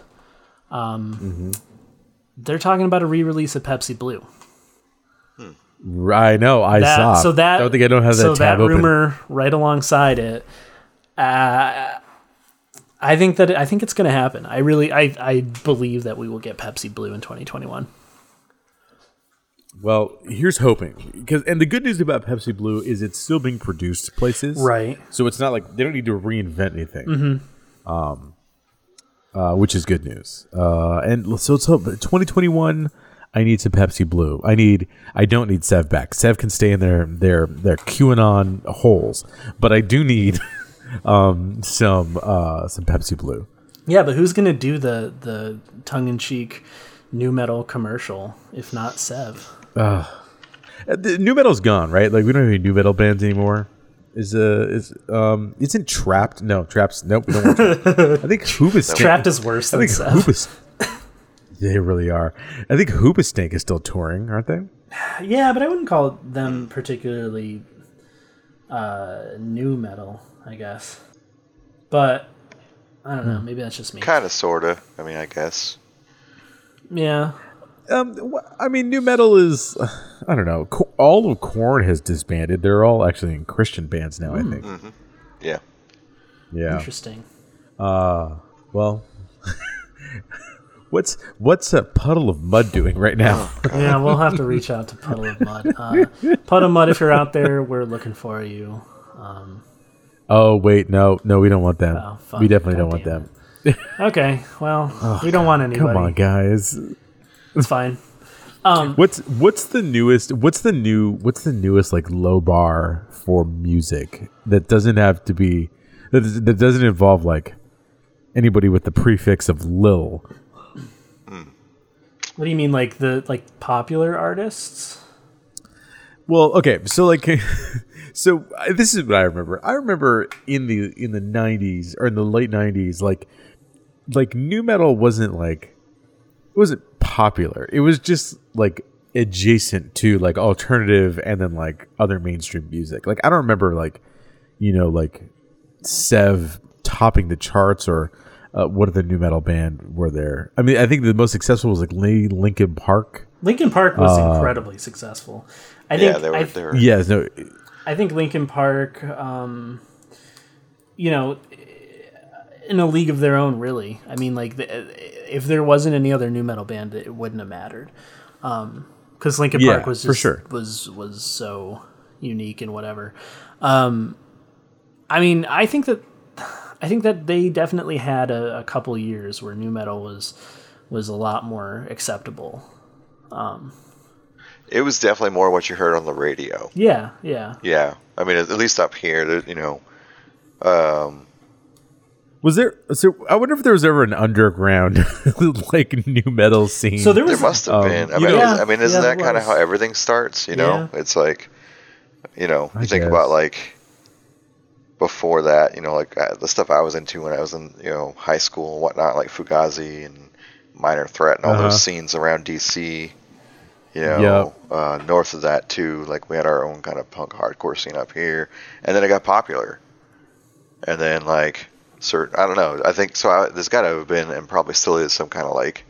Um, They're talking about a re-release of Pepsi Blue. I know. I That, saw. so that I don't think I don't have that so tab that open. rumor right alongside it. Uh, I think that I think it's going to happen. I really I I believe that we will get Pepsi Blue in 2021. Well, here's hoping because and the good news about Pepsi Blue is it's still being produced places, Right. So it's not like they don't need to reinvent anything, mm-hmm. um, uh, which is good news. Uh, and so let's hope 2021. I need some Pepsi Blue. I need. I don't need Sev back. Sev can stay in their their their QAnon holes, but I do need um, some uh, some Pepsi Blue. Yeah, but who's going to do the the tongue in cheek nu metal commercial if not Sev? Uh, the nu metal's gone, right? Like we don't have any nu metal bands anymore. Is uh is um isn't Trapt? No, Trapt. Nope, we don't. I think Hoobastank. Trapt is worse I think Sev. Hoobas. they really are. I think Hoobastank is still touring, aren't they? Yeah, but I wouldn't call them particularly uh, nu metal. I guess, but I don't know. Hmm. Maybe that's just me. Kind of, sorta. I mean, I guess. Yeah, Um, I mean, nu metal is. I don't know. All of Korn has disbanded. They're all actually in Christian bands now. I think. Yeah. Yeah. interesting. Uh, well. What's what's a Puddle of Mudd doing right now? Yeah, we'll have to reach out to Puddle of Mudd. Uh, Puddle of Mudd, if you're out there, we're looking for you. Um, Oh wait, no, no, we don't want them. Oh, fuck. we definitely God don't want them. okay, well, we don't want anybody. Come on, guys. It's fine. Um, What's what's the newest? What's the new? What's the newest like low bar for music that doesn't have to be that, that doesn't involve like anybody with the prefix of Lil? what do you mean, like the like popular artists? Well, okay, so like, so uh, this is what I remember. I remember in the in the '90s or in the late '90s, like, like nu metal wasn't like it wasn't popular. It was just like adjacent to like alternative and then like other mainstream music. Like I don't remember like you know like Sev topping the charts or uh, what other nu metal band were there? I mean, I think the most successful was like Lady Linkin Park. Linkin Park was Uh, incredibly successful. I think Yeah, they were. I, they were Yes, no, I think Linkin Park, um, you know, in a league of their own, really. I mean, like, the, if there wasn't any other nu metal band, it wouldn't have mattered. Because Linkin Yeah, Park was for just, sure. was was so unique and whatever. Um, I mean, I think that I think that they definitely had a, a couple years where nu metal was was a lot more acceptable. It was definitely more what you heard on the radio. Yeah, yeah. Yeah. I mean, at at least up here, you know. Um, Was there? So I wonder if there was ever an underground like nu metal scene. So there there must have um, been. I mean, know- is- I mean, isn't Yeah, that kind of how everything starts? You know, it's like, you know, you I think guess. about like before that, you know, like uh, the stuff I was into when I was in, you know, high school and whatnot, like Fugazi and Minor Threat and all Uh-huh. those scenes around DC. You know, uh, north of that too, like we had our own kind of punk hardcore scene up here, and then it got popular, and then like certain, I don't know, I think so. I, there's got to have been, and probably still is, some kind of like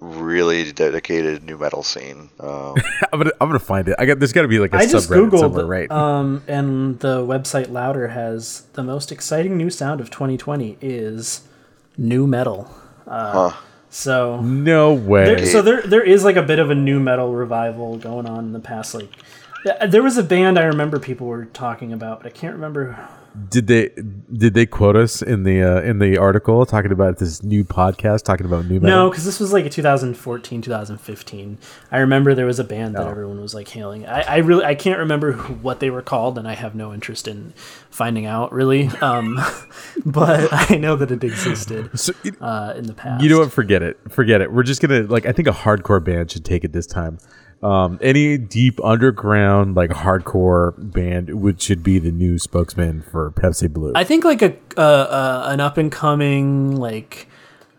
really dedicated nu metal scene. Um, I'm gonna I'm gonna find it. I got there's got to be like a I just subreddit googled, somewhere, right? um, and the website Louder has the most exciting new sound of 2020 is nu metal. Uh, huh. So, no way. there, so there there is like a bit of a nu metal revival going on in the past. Like, there was a band I remember people were talking about, but I can't remember. Did they did they quote us in the uh, in the article talking about this new podcast talking about nu metal? No, because this was like a 2014, 2015. I remember there was a band that Oh. everyone was like hailing. I, I really I can't remember who- what they were called, and I have no interest in finding out really. Um, but I know that it existed So, you, uh, in the past. you know what? Forget it. Forget it. We're just gonna like. I think a hardcore band should take it this time. Um, any deep underground like hardcore band would should be the new spokesman for Pepsi Blue. I think like a uh, uh, an up and coming like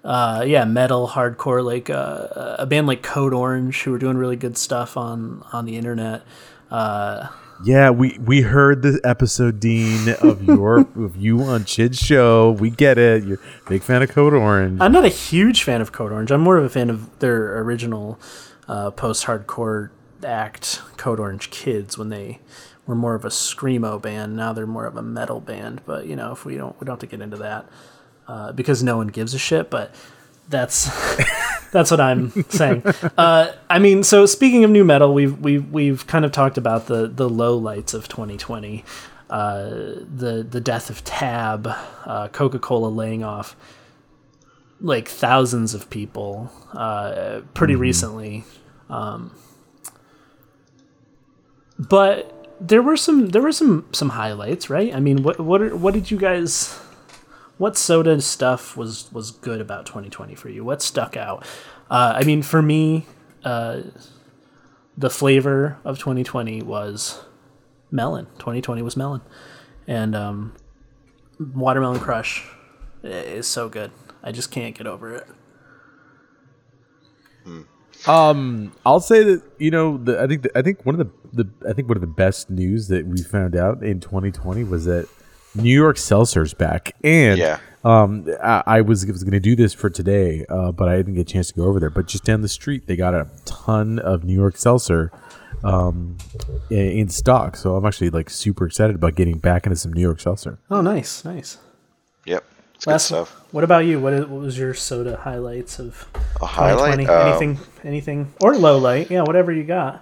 uh, yeah metal hardcore like uh, a band like Code Orange who are doing really good stuff on on the internet. Uh, yeah, we we heard the episode, Dean, of your of you on Chid's show. We get it. You're a big fan of Code Orange. I'm not a huge fan of Code Orange. I'm more of a fan of their original uh, post-hardcore act, Code Orange Kids, when they were more of a screamo band. Now they're more of a metal band. But you know, if we don't we don't have to get into that uh, because no one gives a shit. But that's that's what I'm saying. Uh, I mean, so speaking of nu metal, we've we've we've kind of talked about the the low lights of 2020. Uh, the the death of Tab, uh, Coca Cola laying off like thousands of people uh, pretty recently. Um, but there were some there were some some highlights, right? I mean, what what are, what did you guys what soda stuff was was good about 2020 for you? What stuck out? Uh, I mean, for me, uh, the flavor of 2020 was melon. 2020 was melon, and um, watermelon crush is so good. I just can't get over it. Um, I'll say that you know, the, I think the, I think one of the, the I think one of the best news that we found out in 2020 was that New York Seltzer's back, and Yeah. um, I, I was was going to do this for today, uh, but I didn't get a chance to go over there. But just down the street, they got a ton of New York Seltzer um in stock, so I'm actually like super excited about getting back into some New York Seltzer. Oh, nice, nice. Yep. It's good Last, stuff. what about you? What, is, what was your soda highlights of A highlight? 2020? Uh, anything, anything, or low light? Yeah, whatever you got.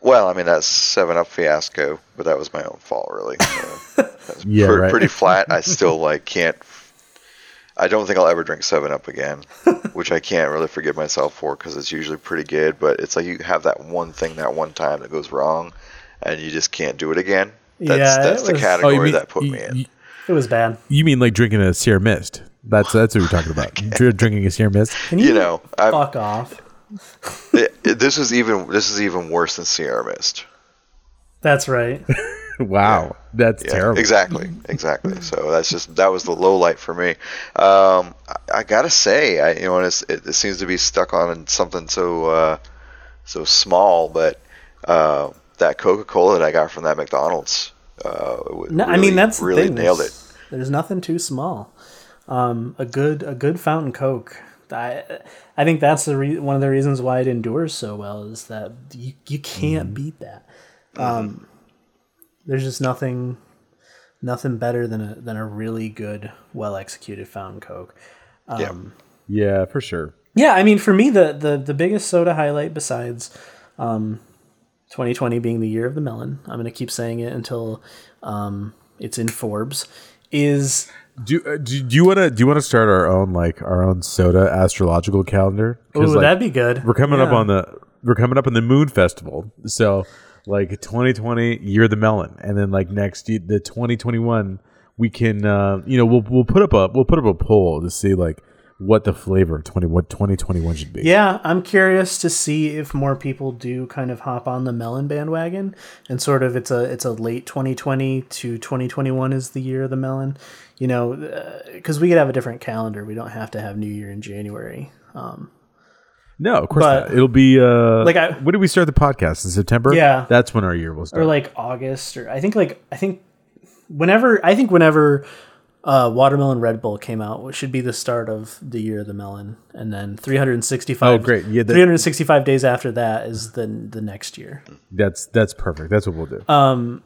Well, I mean that Seven Up fiasco, but that was my own fault, really. That's Yeah, pre- right. pretty flat. I still like can't. I don't think I'll ever drink Seven Up again, which I can't really forgive myself for because it's usually pretty good. But it's like you have that one thing that one time that goes wrong, and you just can't do it again. That's Yeah, that's the was- category that put you, me in. you- It was bad. you mean like drinking a Sierra Mist? That's that's what you're talking about. Dr- Drinking a Sierra Mist. Can you, You know, I'm, fuck off? it, it- this is even this is even worse than Sierra Mist. That's right. Wow, that's Yeah, terrible. Exactly, exactly. So that's just that was the low light for me. Um, I, I gotta say, I you know, it's, it, it seems to be stuck on something so uh, so small, but uh, that Coca Cola that I got from that McDonald's, uh, w- No, I mean that's the really thing. nailed it. There's, there's nothing too small. Um, a good a good fountain Coke. I I think that's the re- one of the reasons why it endures so well is that you you can't Mm-hmm. beat that. Um, there's just nothing nothing better than a than a really good well executed fountain Coke. yeah, Yeah, for sure. Yeah, I mean, for me, the the, the biggest soda highlight besides um, 2020 being the year of the melon, I'm going to keep saying it until um, it's in Forbes, is Do, uh, do do you want to do you want to start our own like our own soda astrological calendar? ooh, like, that'd be good. we're coming up on the we're coming up on the Moon Festival, so like 2020 year of the melon, and then like next the 2021 we can uh, you know we'll we'll put up a we'll put up a poll to see like what the flavor of 20 what 2021 should be. Yeah, I'm curious to see if more people do kind of hop on the melon bandwagon and sort of it's a it's a late 2020 to 2021 is the year of the melon. You know, because we could have a different calendar. We don't have to have New Year in January. Um, No, of course But- not. It'll be uh Like, I- when did we start the podcast in September? Yeah. that's when our year will start. or like August or I think like I think whenever I think whenever uh, Watermelon Red Bull came out, which should be the start of the year of the melon, and then 365. Oh, great. Yeah, that- 365 days after that is the the next year. that's that's perfect. That's what we'll do. Uh,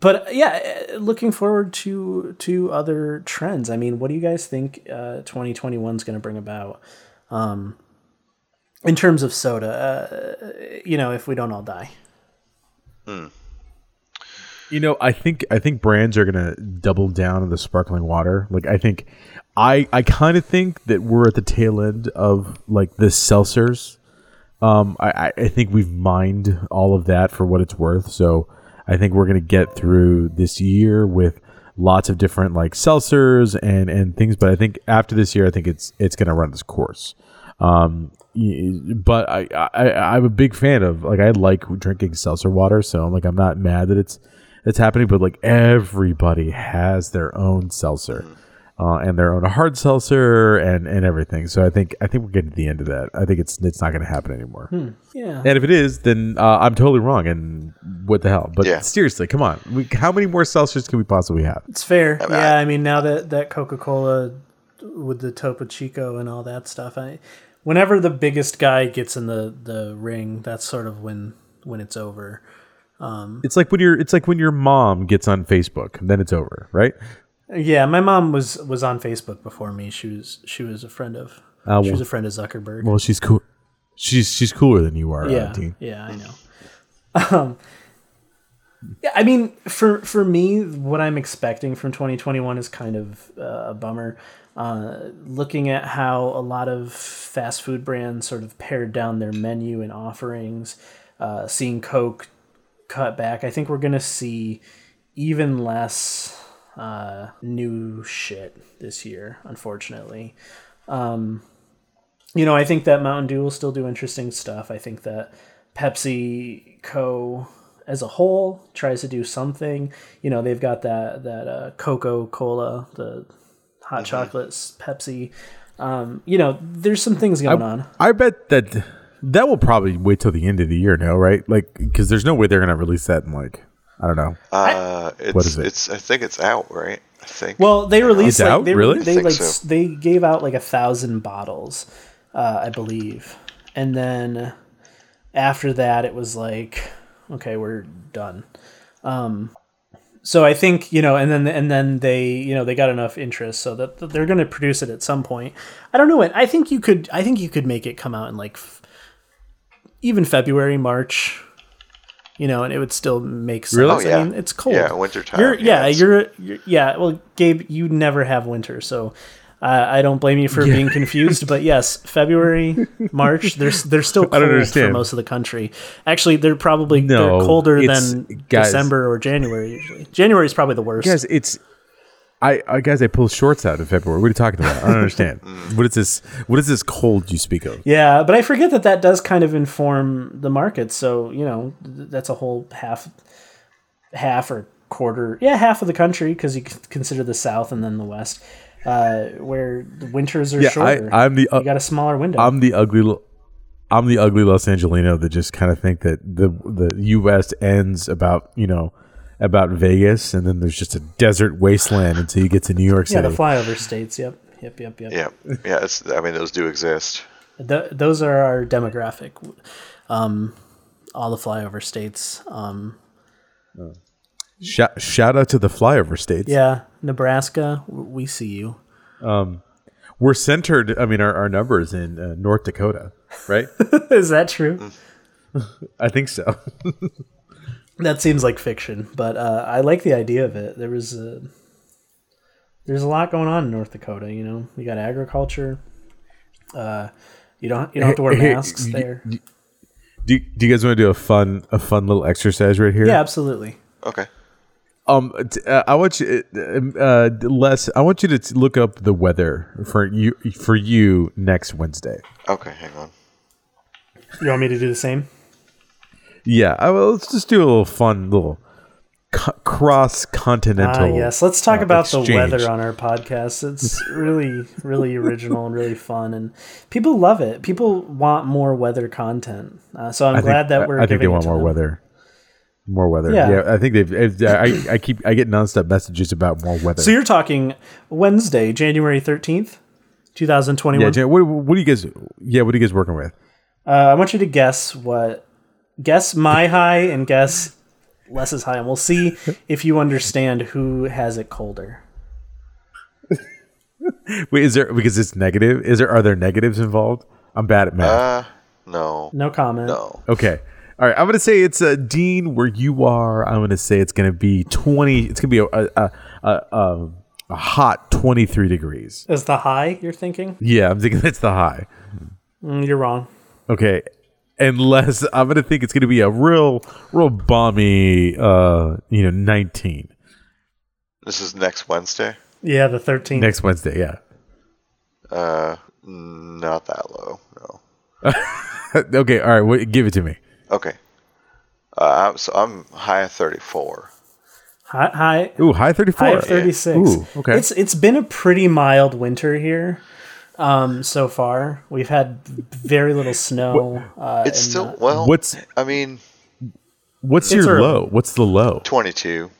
But yeah, eh, looking forward to to other trends. I mean, what do you guys think uh, 2021 is going to bring about? Um, in terms of soda, uh, you know, if we don't all die. You know, I think I think brands are gonna double down on the sparkling water. Like I think I I kind of think that we're at the tail end of like the seltzers. Um, I I- think we've mined all of that for what it's worth. So I think we're gonna get through this year with lots of different like seltzers and and things. But I think after this year, I think it's it's gonna run its course. Um, but I, I I'm a big fan of like I like drinking seltzer water, so I'm like I'm not mad that it's it's happening. But like everybody has their own seltzer. Uh, and their own hard seltzer and, and everything. So I think I think we're getting to the end of that. I think it's it's not going to happen anymore. Yeah. And if it is, then uh, I'm totally wrong. And what the hell? But Yeah. seriously, come on. We, how many more seltzers can we possibly have? It's fair. mean, yeah, I- I mean now that that Coca Cola with the Topo Chico and all that stuff, I whenever the biggest guy gets in the the ring, that's sort of when when it's over. It's like when your it's like when your mom gets on Facebook, then it's over, right? Yeah, my mom was was on Facebook before me. She was she was a friend of Uh, she was a friend of Zuckerberg. Well, she's cool. She's she's cooler than you are, yeah, uh, Dean. yeah, I know. Um, yeah, I mean, for for me, what I'm expecting from 2021 is kind of uh, a bummer. Uh, looking at how a lot of fast food brands sort of pared down their menu and offerings, uh, seeing Coke cut back, I think we're gonna see even less uh, new shit this year. Unfortunately, um, you know, I think that Mountain Dew will still do interesting stuff. I think that Pepsi Co. as a whole tries to do something. You know, they've got that that uh, Cocoa Cola, the hot chocolates, Pepsi. Um, you know, there's some things going on. I bet that that will probably wait till the end of the year now, right? Like, because there's no way they're gonna release that in like I don't know. Uh, it's, What is it? It's. I think it's out, right? I think. Well, they released It's like out? they, Really? they I think like so. they gave out like a thousand bottles, uh, I believe, and then after that it was like, okay, we're done. Um, so I think you know, and then and then they you know they got enough interest so that, that they're going to produce it at some point. I don't know what I think you could I think you could make it come out in like f- even February March. You know, and it would still make sense. Really? Oh, yeah. I mean, it's cold. Yeah, wintertime, You're, yeah, yeah, you're, you're, yeah. Well, Gabe, you never have winter, so uh, I don't blame you for being confused. But yes, February, March, they're they're still I don't cold for most of the country. Actually, they're probably No, they're colder than guys- December or January. Usually, January is probably the worst. Guys, it's I, I guys I pull shorts out in February. What are you talking about? I don't understand. what is this? What is this cold you speak of? Yeah, but I forget that that does kind of inform the market. So you know, that's a whole half, half or quarter, yeah, half of the country because you consider the South and then the West, uh, where the winters are Yeah, shorter. I, I'm the uh, you got a smaller window. I'm the ugly. lo- I'm the ugly Los Angeleno that just kind of think that the the U.S. ends about you know about Vegas, and then there's just a desert wasteland until you get to New York City. yeah, the flyover states. Yep, yep, yep, yep. Yeah. Yeah. It's. I mean, those do exist. Th- those are our demographic. Um, all the flyover states. Um, shout, shout out to the flyover states. yeah, Nebraska. We see you. We're centered. I mean, our, our numbers in uh, North Dakota, right? Is that true? I think so. That seems like fiction, but uh, I like the idea of it. There was a, there's a lot going on in North Dakota. You know, you got agriculture. Uh, you don't you don't have to wear Hey, hey, masks you- there. do, do you guys want to do a fun a fun little exercise right here? Yeah, absolutely. Okay. Um, t- uh, I want you, uh, uh, Les. I want you to t- look up the weather for you for you next Wednesday. Okay. Hang on. You want me to do the same? Yeah, I, well, let's just do a little fun little co- cross continental. Ah, yes. Let's talk uh, about the weather on our podcast. It's really, really original and really fun, and people love it. People want more weather content. Uh, so I'm I think, glad that we're. I think they want more them. weather. More weather. Yeah. Yeah, I think they've. I, I keep. I get nonstop messages about more weather. So you're talking Wednesday, January thirteenth, two thousand twenty-one. yeah, what, what are you guys? Yeah, what are you guys working with? Uh, I want you to guess what guess my high and guess Les's is high, and we'll see if you understand who has it colder. Wait, is there because it's negative? Is there are there negatives involved? I'm bad at math. Uh. No. No comment. No. Okay. All right. I'm gonna say it's uh, Dean where you are. I'm gonna say it's gonna be 20. It's gonna be a a, a, a, a, a hot 23 degrees. Is the high you're thinking? Yeah, I'm thinking that's the high. Mm, you're wrong. Okay. Unless I'm gonna think it's gonna be a real, real balmy, uh, you know, 19 This is next Wednesday. Yeah, the thirteenth. next Wednesday. Yeah. Uh. Not that low. No. okay, all right. What, give it to me. Okay. Uh, I'm, so I'm high of 34. High, high, Ooh, high thirty four. high of 36. Ooh, okay. It's it's been a pretty mild winter here um, so far. We've had very little snow. Uh, It's still, uh, well, What's I mean, what's your early. low? What's the low? 22.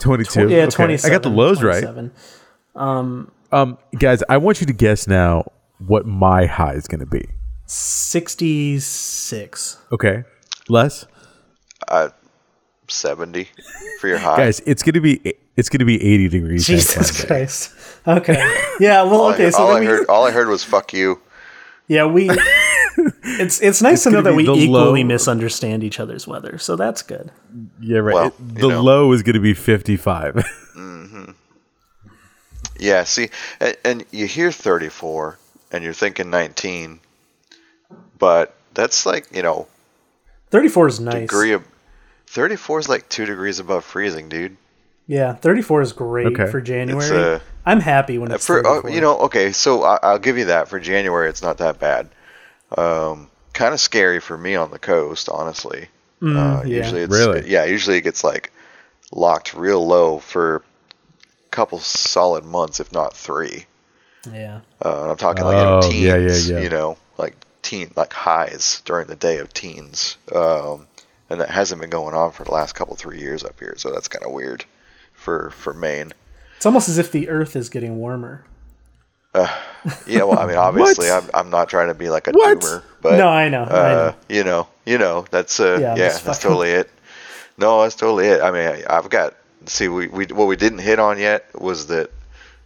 Twenty two. yeah, 27. I got the lows right. 27. Um, guys, I want you to guess now what my high is going to be. 66. Okay, Les. Uh, 70 for your high. Guys, it's going to be it's going to be eighty degrees. Jesus Christ. Okay. Yeah, well, all okay, I, so all I we, heard, all I heard was "fuck you." yeah, we. It's it's nice It's to know that we equally low- misunderstand each other's weather, so that's good. Yeah, right. Well, It- the know. low is going to be fifty five. Mm-hmm. Yeah, see, and, and you hear 34 and you're thinking 19, but that's like, you know, 34 is nice. degree of 34 is like two degrees above freezing, dude. Yeah, 34 is great Okay. for January. It's, uh, I'm happy when it's For uh, you know, okay, so I, I'll give you that for January. It's not that bad. Um, kind of scary for me on the coast, honestly. uh, Mm, yeah. Usually, it's Really? yeah. Usually, it gets like locked real low for a couple solid months, if not three. Yeah. Uh, I'm talking like Oh, in teens, yeah, yeah, yeah. you know, like teen, like highs during the day of teens. Um, and that hasn't been going on for the last couple three years up here, so that's kind of weird for for Maine. It's almost as if the earth is getting warmer. Yeah, well, I mean, obviously, I'm I'm not trying to be like a What? doomer, but no, I know. I uh, know. you know, you know, that's uh, Yeah, yeah, I'm that's totally it. No, that's totally it. I mean, I, I've got see, we, we what we didn't hit on yet was that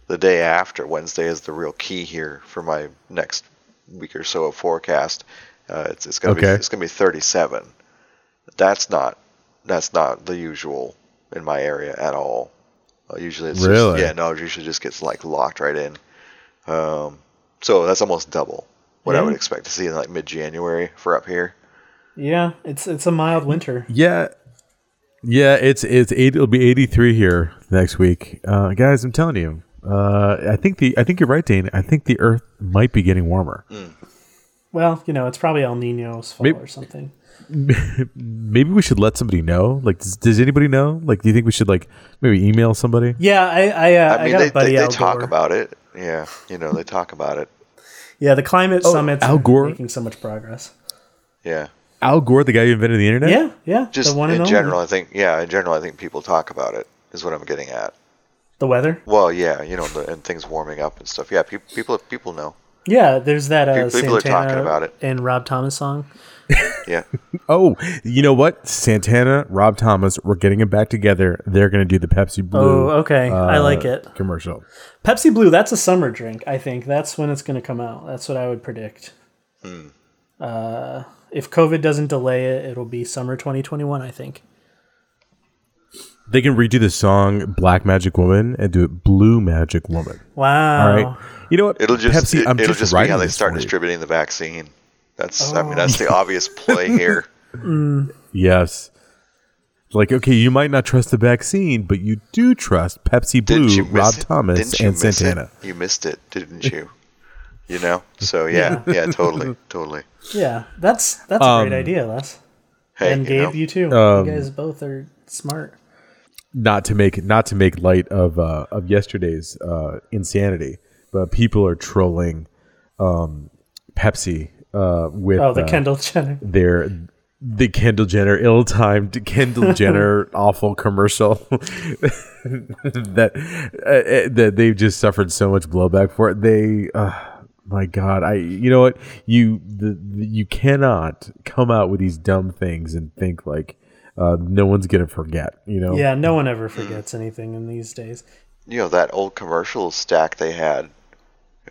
the day after Wednesday is the real key here for my next week or so of forecast. Uh, it's it's gonna be it's gonna be 37. That's not that's not the usual in my area at all. Uh, usually it's Really? just, yeah no it usually just gets like locked right in. Um, so that's almost double what I would expect to see in like mid January for up here. Yeah, it's it's a mild winter. Yeah, yeah. It's it's eight. It'll be eighty three here next week, uh, guys. I'm telling you. Uh, I think the I think you're right, Dane. I think the Earth might be getting warmer. Well, you know, it's probably El Nino's fault Maybe- or something. Maybe we should let somebody know. Like, does, does anybody know? Like, do you think we should like maybe email somebody? Yeah, I I, uh, I I, mean, got they, a buddy they, they Al talk Gore. about it. Yeah, you know, they talk about it. Yeah, the climate summits Al are Gore? making so much progress. Yeah, Al Gore, the guy who invented the internet. Yeah, yeah. just the one in and only. general, I think. Yeah, in general, I think people talk about it. Is what I'm getting at. The weather. Well, yeah, you know, the, and things warming up and stuff. Yeah, people people people know. Yeah, there's that uh, People- people are Santana talking about it. and Rob Thomas song. Yeah, Oh, you know what? Santana, Rob Thomas, we're getting them back together. They're going to do the Pepsi Blue. Oh, okay. I uh, like it. Commercial. Pepsi Blue, that's a summer drink, I think. That's when it's going to come out. That's what I would predict. Hmm. Uh, if COVID doesn't delay it, it'll be summer 2021, I think. They can redo the song "Black Magic Woman" and do it "Blue Magic Woman." Wow. All right. You know what? it'll just Pepsi. it, I'm will just, just be how they start distributing the vaccine. That's I mean Oh. that's the obvious play here. Yes. Like, okay, you might not trust the vaccine, but you do trust Pepsi Blue, Rob it? Thomas, Didn't and Santana. It? You missed it, didn't you? You know. So yeah, yeah, totally, totally. Yeah, that's that's a Um, great idea, Les. Hey, and you Gabe, know, you too. um, you guys both are smart. Not to make not to make light of uh, of yesterday's uh, insanity, but people are trolling um, Pepsi uh, with Oh, the uh, Kendall Jenner. their the Kendall Jenner ill-timed Kendall Jenner awful commercial that uh, that they've just suffered so much blowback for it. They, uh, my God, I you know what you the, the- you cannot come out with these dumb things and think like uh, no one's gonna forget. You know, Yeah, no one ever forgets anything in these days. you know that old commercial stack they had.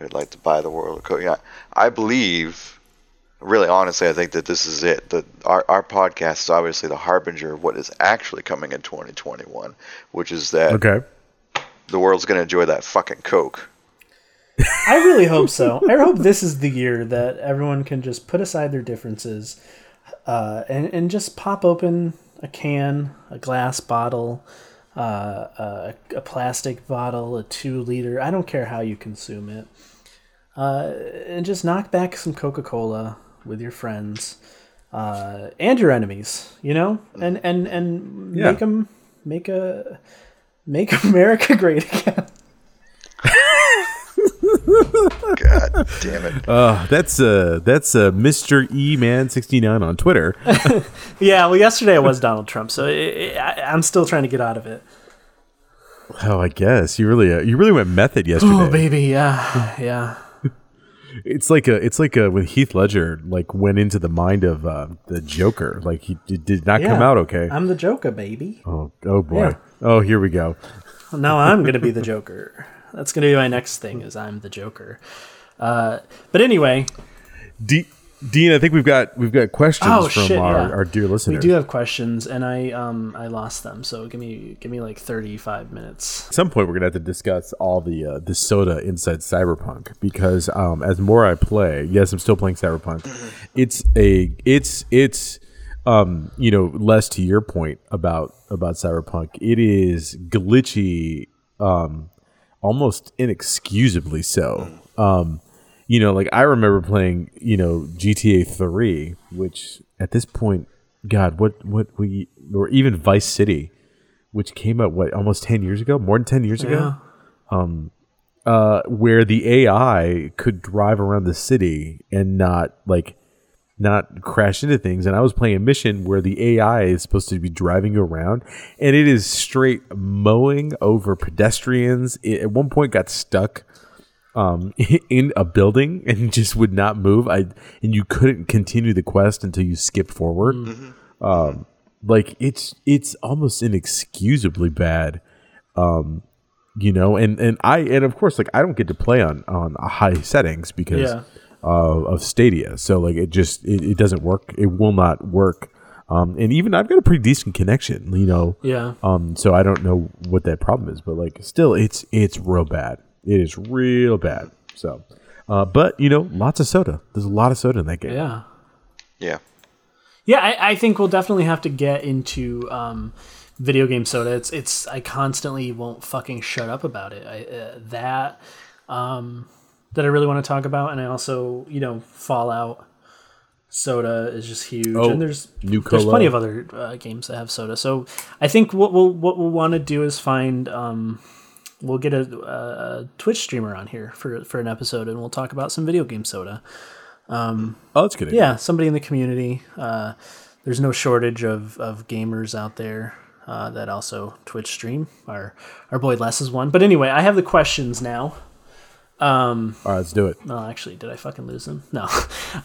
I'd like to buy the world of Coke. Yeah, I believe. Really, honestly, I think that this is it. That our our podcast is obviously the harbinger of what is actually coming in 2021, which is that Okay. the world's going to enjoy that fucking Coke. I really hope so. I hope this is the year that everyone can just put aside their differences uh, and, and just pop open a can, a glass bottle, uh, a, a plastic bottle, a two liter. I don't care how you consume it. uh, and just knock back some Coca Cola with your friends uh, and your enemies. You know, and and and Yeah. make them make a make America great again. God damn it. Uh, that's uh, that's uh, Mr. E Man sixty nine on Twitter. Yeah, well, yesterday it was Donald Trump, so it, I, I'm still trying to get out of it. oh, I guess you really uh, you really went method yesterday. Oh, baby, yeah, yeah. It's like a it's like a when Heath Ledger like went into the mind of uh, the Joker. Like he did, did not come out okay. I'm the Joker, baby. oh oh boy. Yeah. Oh here we go. Now I'm gonna be the Joker. That's gonna be my next thing. Is I'm the Joker. Uh, but anyway, D- Dean, I think we've got we've got questions Oh, from shit, our, yeah. our dear listeners. we do have questions, and I um I lost them. So give me give me like 35 minutes. At some point, we're gonna have to discuss all the uh, the soda inside Cyberpunk because um, as more I play, yes, I'm still playing Cyberpunk. It's a it's it's um, you know Les to your point about about Cyberpunk. It is glitchy, um, almost inexcusably so. Um, you know, like I remember playing, you know, GTA Three, which at this point, God, what what we or even Vice City, which came out what almost ten years ago, more than ten years ago, um, uh, where the AI could drive around the city and not like not crash into things. And I was playing a mission where the AI is supposed to be driving you around, and it is straight mowing over pedestrians. It at one point got stuck um, in a building and just would not move. I and you couldn't continue the quest until you skipped forward. Um, like it's it's almost inexcusably bad. Um, you know, and and I and of course like I don't get to play on on high settings because Yeah. Uh, of Stadia. So like it just it, it doesn't work. It will not work. Um, and even I've got a pretty decent connection, you know. Yeah. Um, so I don't know what that problem is, but like still, it's it's real bad. It is real bad. So, uh, but you know, lots of soda. There's a lot of soda in that game. Yeah. Yeah. Yeah, I, I think we'll definitely have to get into um, video game soda. It's it's I constantly won't fucking shut up about it. I, uh, that um, that I really want to talk about, and I also you know Fallout soda is just huge, Oh, and there's New there's plenty of other uh, games that have soda. So I think what we'll what we'll want to do is find. Um, We'll get a, a Twitch streamer on here for, for an episode, and we'll talk about some video game soda. Oh, that's good. Yeah, somebody in the community. Uh, there's no shortage of, of gamers out there uh, that also Twitch stream. Our our boy Les is one. But anyway, I have the questions now. All right, let's do it. No, actually, did I fucking lose them? No.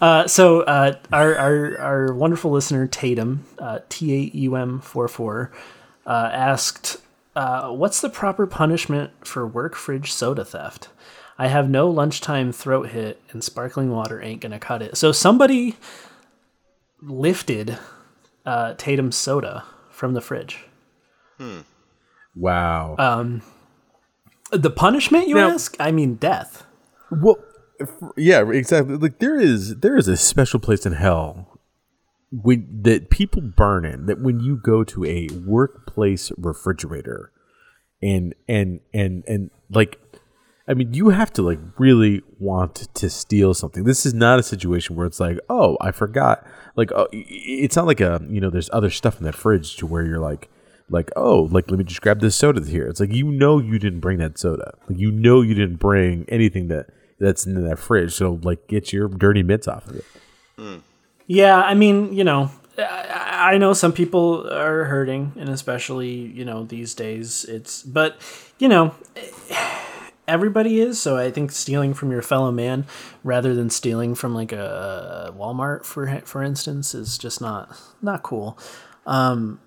Uh, so uh, our, our our wonderful listener Tatum uh, T A U M four four uh, asked, uh, "What's the proper punishment for work fridge soda theft?" I have no lunchtime throat hit, and sparkling water ain't gonna cut it. So somebody lifted uh, Tatum's soda from the fridge. Hmm. Wow. Uh, The punishment, you Now- ask? I mean, death. Well, if- yeah, exactly. Like there is there is a special place in hell when that people burn in. That when you go to a workplace refrigerator, and and and and like, I mean, you have to like really want to steal something. This is not a situation where it's like, oh, I forgot. Like, oh, i- i- it's not like a you know, there's other stuff in that fridge to where you're like. Like oh, like let me just grab this soda here. It's like you know you didn't bring that soda. Like you know you didn't bring anything that that's in that fridge. So like get your dirty mitts off of it. Yeah, I mean, you know, I, I know some people are hurting, and especially you know these days, it's. But you know, everybody is. So I think stealing from your fellow man, rather than stealing from like a Walmart, for for instance, is just not not cool. Um,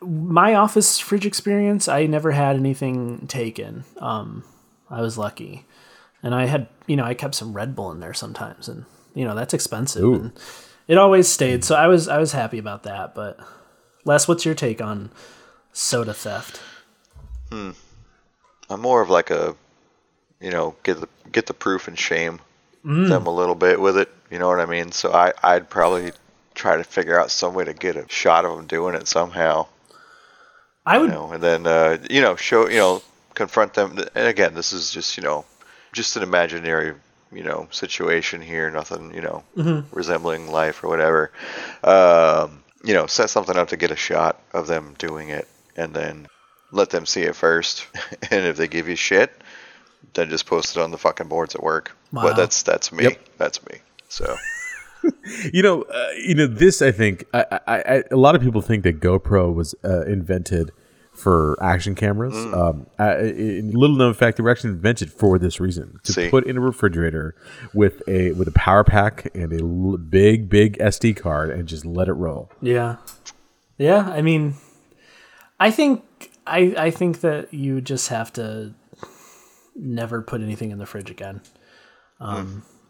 my office fridge experience, I never had anything taken. Um, I was lucky, and I had you know I kept some Red Bull in there sometimes, and you know that's expensive. Ooh. And it always stayed, so I was I was happy about that. But Les, what's your take on soda theft? Hmm. I'm more of like a, you know, get the get the proof and shame them a little bit with it. You know what I mean? So I I'd probably try to figure out some way to get a shot of them doing it somehow. I You would know, and then uh, you know show you know confront them. And again, this is just you know just an imaginary, you know, situation here. Nothing, you know, resembling life or whatever. Um, you know, set something up to get a shot of them doing it, and then let them see it first. and if they give you shit, then just post it on the fucking boards at work. Wow. But that's that's me. Yep. That's me. So You know, uh, you know this. I think I, I, I, a lot of people think that GoPro was uh, invented for action cameras. Mm. Um, I, I- little known fact, they were actually invented for this reason: to See. put in a refrigerator with a with a power pack and a l- big big SD card and just let it roll. Yeah. Yeah, I mean I think I I think that you just have to never put anything in the fridge again.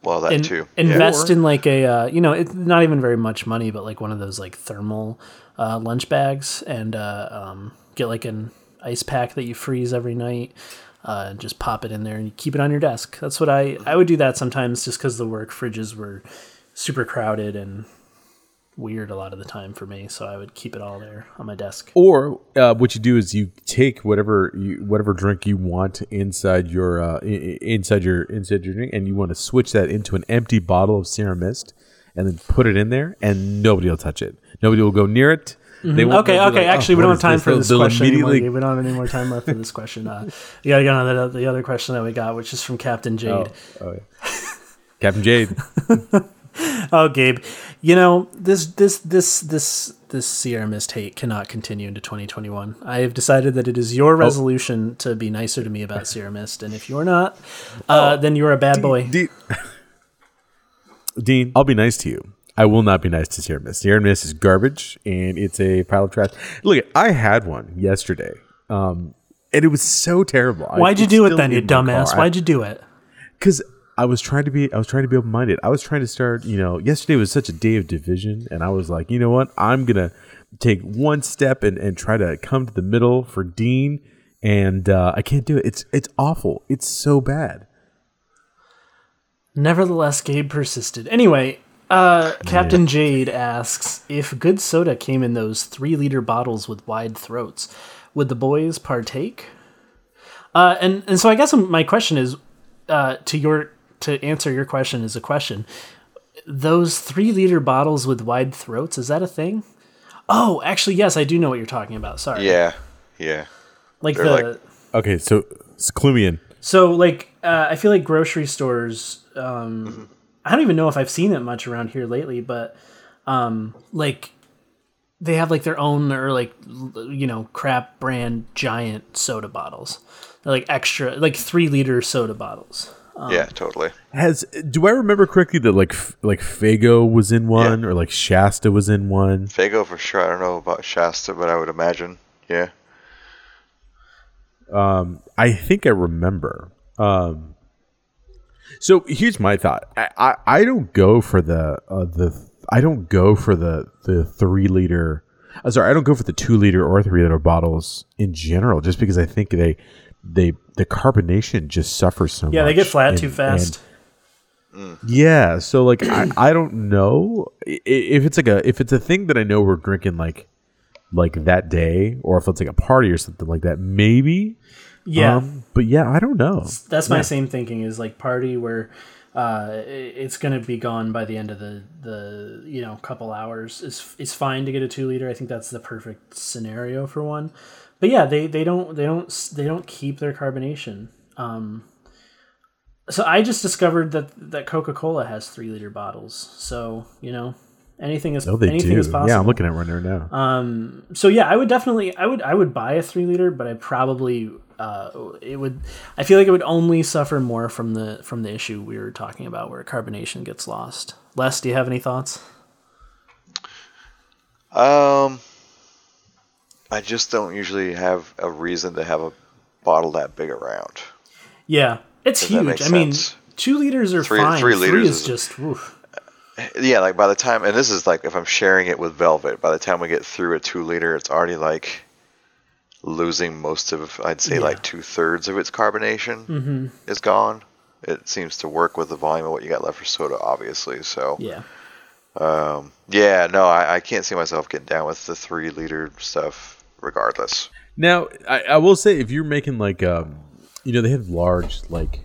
Well, that In- too. invest Yeah. in like a uh, you know it's not even very much money but like one of those like thermal uh, lunch bags and uh, um, get like an ice pack that you freeze every night uh, and just pop it in there and you keep it on your desk that's what i i would do that sometimes just because the work fridges were super crowded and weird a lot of the time for me so i would keep it all there on my desk Or uh, what you do is you take whatever you whatever drink you want inside your uh, inside your inside your drink, and you want to switch that into an empty bottle of Sierra Mist, and then put it in there, and nobody will touch it. Nobody will go near it. They won't- Okay, okay. like, Actually, "Oh, we don't have time this?" for They'll- this they'll question anymore. We don't have any more time left for this question. Uh, you gotta get on to the, the other question that we got, which is from Captain Jade. Oh, yeah. Captain Jade. Oh, Gabe, you know this this this this this Sierra Mist hate cannot continue into 2021. I have decided that it is your resolution to be nicer to me about Sierra Mist, and if you're not, uh, then you're a bad boy. Dean, Dean, I'll be nice to you. I will not be nice to Sierra Mist. Sierra Mist is garbage, and it's a pile of trash. Look, I had one yesterday, um, and it was so terrible. Why'd you do it then, you dumbass? Why'd you do it? because I was trying to be I was trying to be open minded. I was trying to start, you know, yesterday was such a day of division and I was like, you know what? I'm gonna take one step and, and try to come to the middle for Dean and uh, I can't do it. It's it's awful. It's so bad. Nevertheless, Gabe persisted. Anyway, uh, Captain Jade asks if good soda came in those three liter bottles with wide throats, would the boys partake? Uh, and and so I guess my question is, uh, to your to answer your question is a question. Those three liter bottles with wide throats is that a thing? Oh, actually, yes, I do know what you're talking about. Sorry. Yeah, yeah. like they're the like- Okay, so, so clue me in. So like uh, I feel like grocery stores. Um, Mm-hmm. I don't even know if I've seen it much around here lately, but um, like they have like their own or like you know crap brand giant soda bottles. They're like extra like three liter soda bottles. Yeah, totally. Has do I remember correctly that like like Faygo was in one or like Shasta was in one? Faygo for sure. I don't know about Shasta, but I would imagine. Yeah. Um, I think I remember. Um, so here's my thought. I, I, I don't go for the uh, the I don't go for the the three liter. Uh, sorry, I don't go for the two liter or three liter bottles in general, just because I think they they the carbonation just suffers so much. Yeah, they get flat And- too fast. and- yeah, so like I, I don't know if it's like a if it's a thing that I know we're drinking like like that day, or if it's like a party or something like that, maybe. yeah, Um, but yeah, I don't know. that's my yeah. same thinking. Is like party where uh, it's gonna be gone by the end of the the you know couple hours. is is fine to get a two liter. I think that's the perfect scenario for one. But yeah, they they don't they don't they don't keep their carbonation. Um, so I just discovered that that Coca Cola has three liter bottles. So you know anything is Oh, they anything do. is possible. Yeah, I'm looking at one right now. Um, so yeah, I would definitely, I would, I would buy a three liter, but I probably, uh, it would, I feel like it would only suffer more from the from the issue we were talking about, where carbonation gets lost. Les, do you have any thoughts? Um, I just don't usually have a reason to have a bottle that big around. Yeah, it's huge. I mean, two liters are Three- fine. three Three, liters is is- just, oof. Yeah, like by the time, and this is like if I'm sharing it with Velvet, by the time we get through a two liter, it's already like losing most of, I'd say Yeah. like two thirds of its carbonation Mm-hmm. is gone. It seems to work with the volume of what you got left for soda, obviously. So, yeah. um, yeah, no, I, I can't see myself getting down with the three liter stuff, regardless. Now, I, I will say if you're making like um, you know, they have large like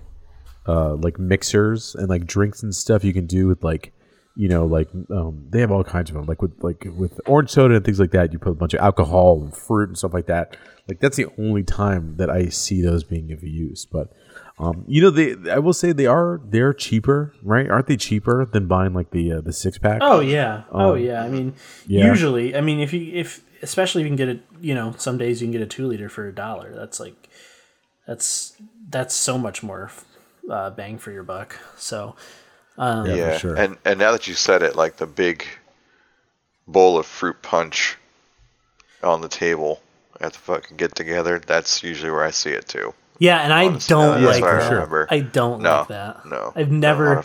uh, like mixers and like drinks and stuff you can do with like you know like um, they have all kinds of them like with like with orange soda and things like that you put a bunch of alcohol and fruit and stuff like that like that's the only time that i see those being of use but um, you know they i will say they are they're cheaper right aren't they cheaper than buying like the uh, the six pack Oh yeah. Oh yeah. I mean, yeah. usually, I mean, if you if especially if you can get it, you know, some days you can get a two liter for a dollar. That's like, that's that's so much more uh, bang for your buck. So um, Yeah, Yeah, for sure. and and now that you said it, like the big bowl of fruit punch on the table at the fucking get together, that's usually where I see it too. yeah, and I Honestly, don't that's like what I that. remember. I don't No, like that. no, I've I'm never.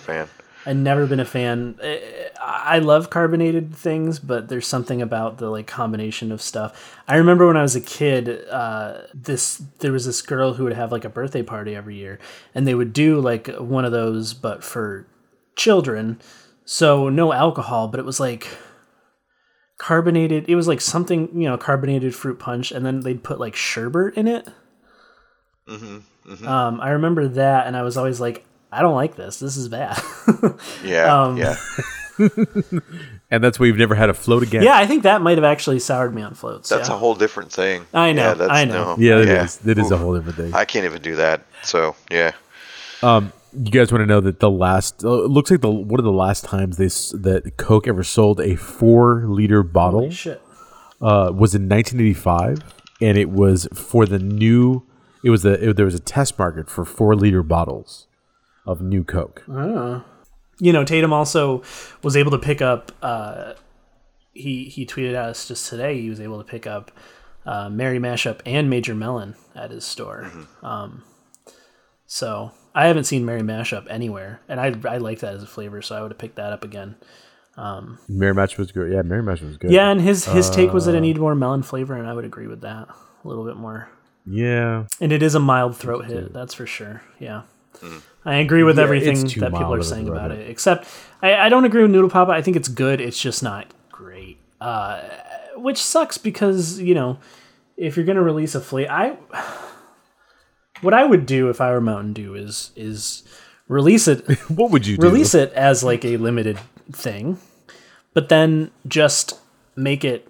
I've never been a fan. I I love carbonated things, but there's something about the like combination of stuff. I remember when I was a kid, uh, this there was this girl who would have like a birthday party every year, and they would do like one of those, but for children. So no alcohol, but it was like carbonated. It was like something you know, carbonated fruit punch, and then they'd put like sherbet in it. Um, I remember that, and I was always like, I don't like this. This is bad. Yeah, Um, yeah. and that's why you've never had a float again Yeah, I think that might have actually soured me on floats. That's yeah. a whole different thing. I know, Yeah, that's, I know. No, yeah it yeah. is. It is a whole different thing I can't even do that. So yeah, Um, you guys want to know that the last uh, it looks like the one of the last times they that coke ever sold a four liter bottle Holy shit. uh, was in 1985, and it was for the new. It was the it, there was a test market for four liter bottles of new Coke. You know, Tatum also was able to pick up. Uh, he he tweeted at us just today. He was able to pick up uh, Merry Mashup and Major Melon at his store. Um, so I haven't seen Merry Mashup anywhere, and I I like that as a flavor, so I would have picked that up again. Mary Match was good. Yeah, Merry Mashup was good. Yeah, and his his take was that it needed more melon flavor, and I would agree with that a little bit more. yeah. And it is a mild throat hit, that's for sure. Yeah. I agree with Yeah, everything that people are saying about it. Except I, I don't agree with Noodle Papa. I think it's good. It's just not great. Uh, which sucks because, you know, if you're gonna release a flavor I what I would do if I were Mountain Dew is is release it What would you do? release it as like a limited thing, but then just make it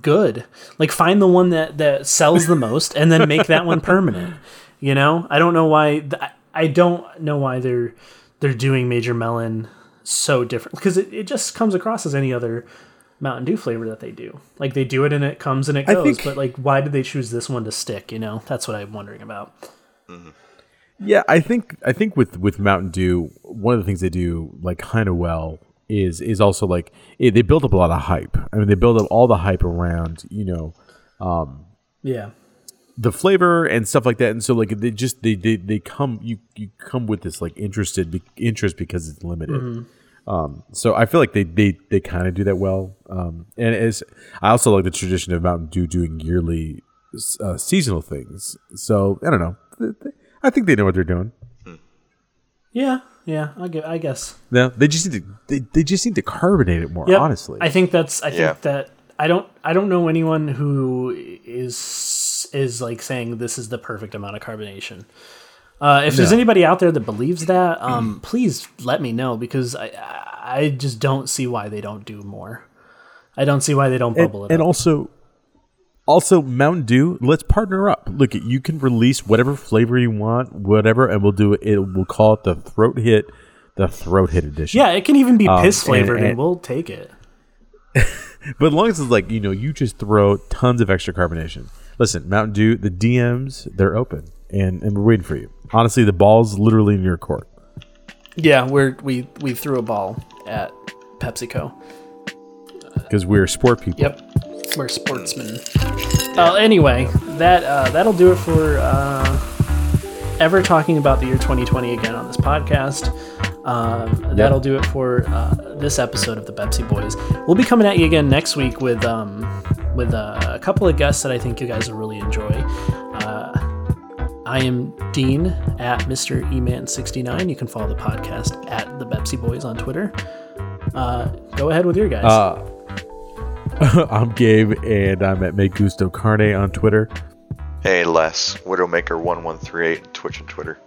good. Like find the one that that sells the most and then make that one permanent. You know, I don't know why. Th- I don't know why they're they're doing Major Melon so different because it, it just comes across as any other Mountain Dew flavor that they do. Like they do it and it comes and it goes. think- but like, why did they choose this one to stick? You know, that's what I'm wondering about. Yeah, I think I think with with Mountain Dew, one of the things they do like kind of well is is also like eh, they build up a lot of hype. I mean, they build up all the hype around you know um, Yeah. The flavor and stuff like that, and so like they just they they, they come you you come with this like interested be, interest because it's limited. Um, so I feel like they they, they kind of do that well. Um, and as I also like the tradition of Mountain Dew doing yearly uh, seasonal things. So I don't know. Th- th- I think they know what they're doing. Yeah. Yeah. I gue- I guess. No, they just need to they, they just need to carbonate it more. Yep. Honestly, I think that's. I think Yeah. that I don't. I don't know anyone who is is like saying this is the perfect amount of carbonation. Uh, if there's anybody out there that believes that, um, please let me know because I I just don't see why they don't do more. I don't see why they don't and, bubble it and up. also also Mountain Dew. Let's partner up. Look, you can release whatever flavor you want, whatever, and we'll do it. it we'll call it the throat hit, the throat hit edition. yeah, it can even be Um, piss and- flavored, and, and- we'll take it. But as long as it's like, you know, you just throw tons of extra carbonation. Listen, Mountain Dew, the DMs, they're open and, and we're waiting for you. Honestly, the ball's literally in your court. Yeah, we're we we threw a ball at PepsiCo. Because we're sport people. Yep, we're sportsmen. Uh, anyway, that uh, that'll do it for uh, ever talking about the year 2020 again on this podcast. Um, That'll do it for uh, this episode of the Bepsi Boys. We'll be coming at you again next week with um, with uh, a couple of guests that I think you guys will really enjoy. Uh, I am Dean at Mr. Eman69. You can follow the podcast at the Bepsi Boys on Twitter. Uh, go ahead with your guys. Uh, I'm Gabe, and I'm at Make Gusto Carne on Twitter. Hey, Les, Widowmaker1138, Twitch and Twitter.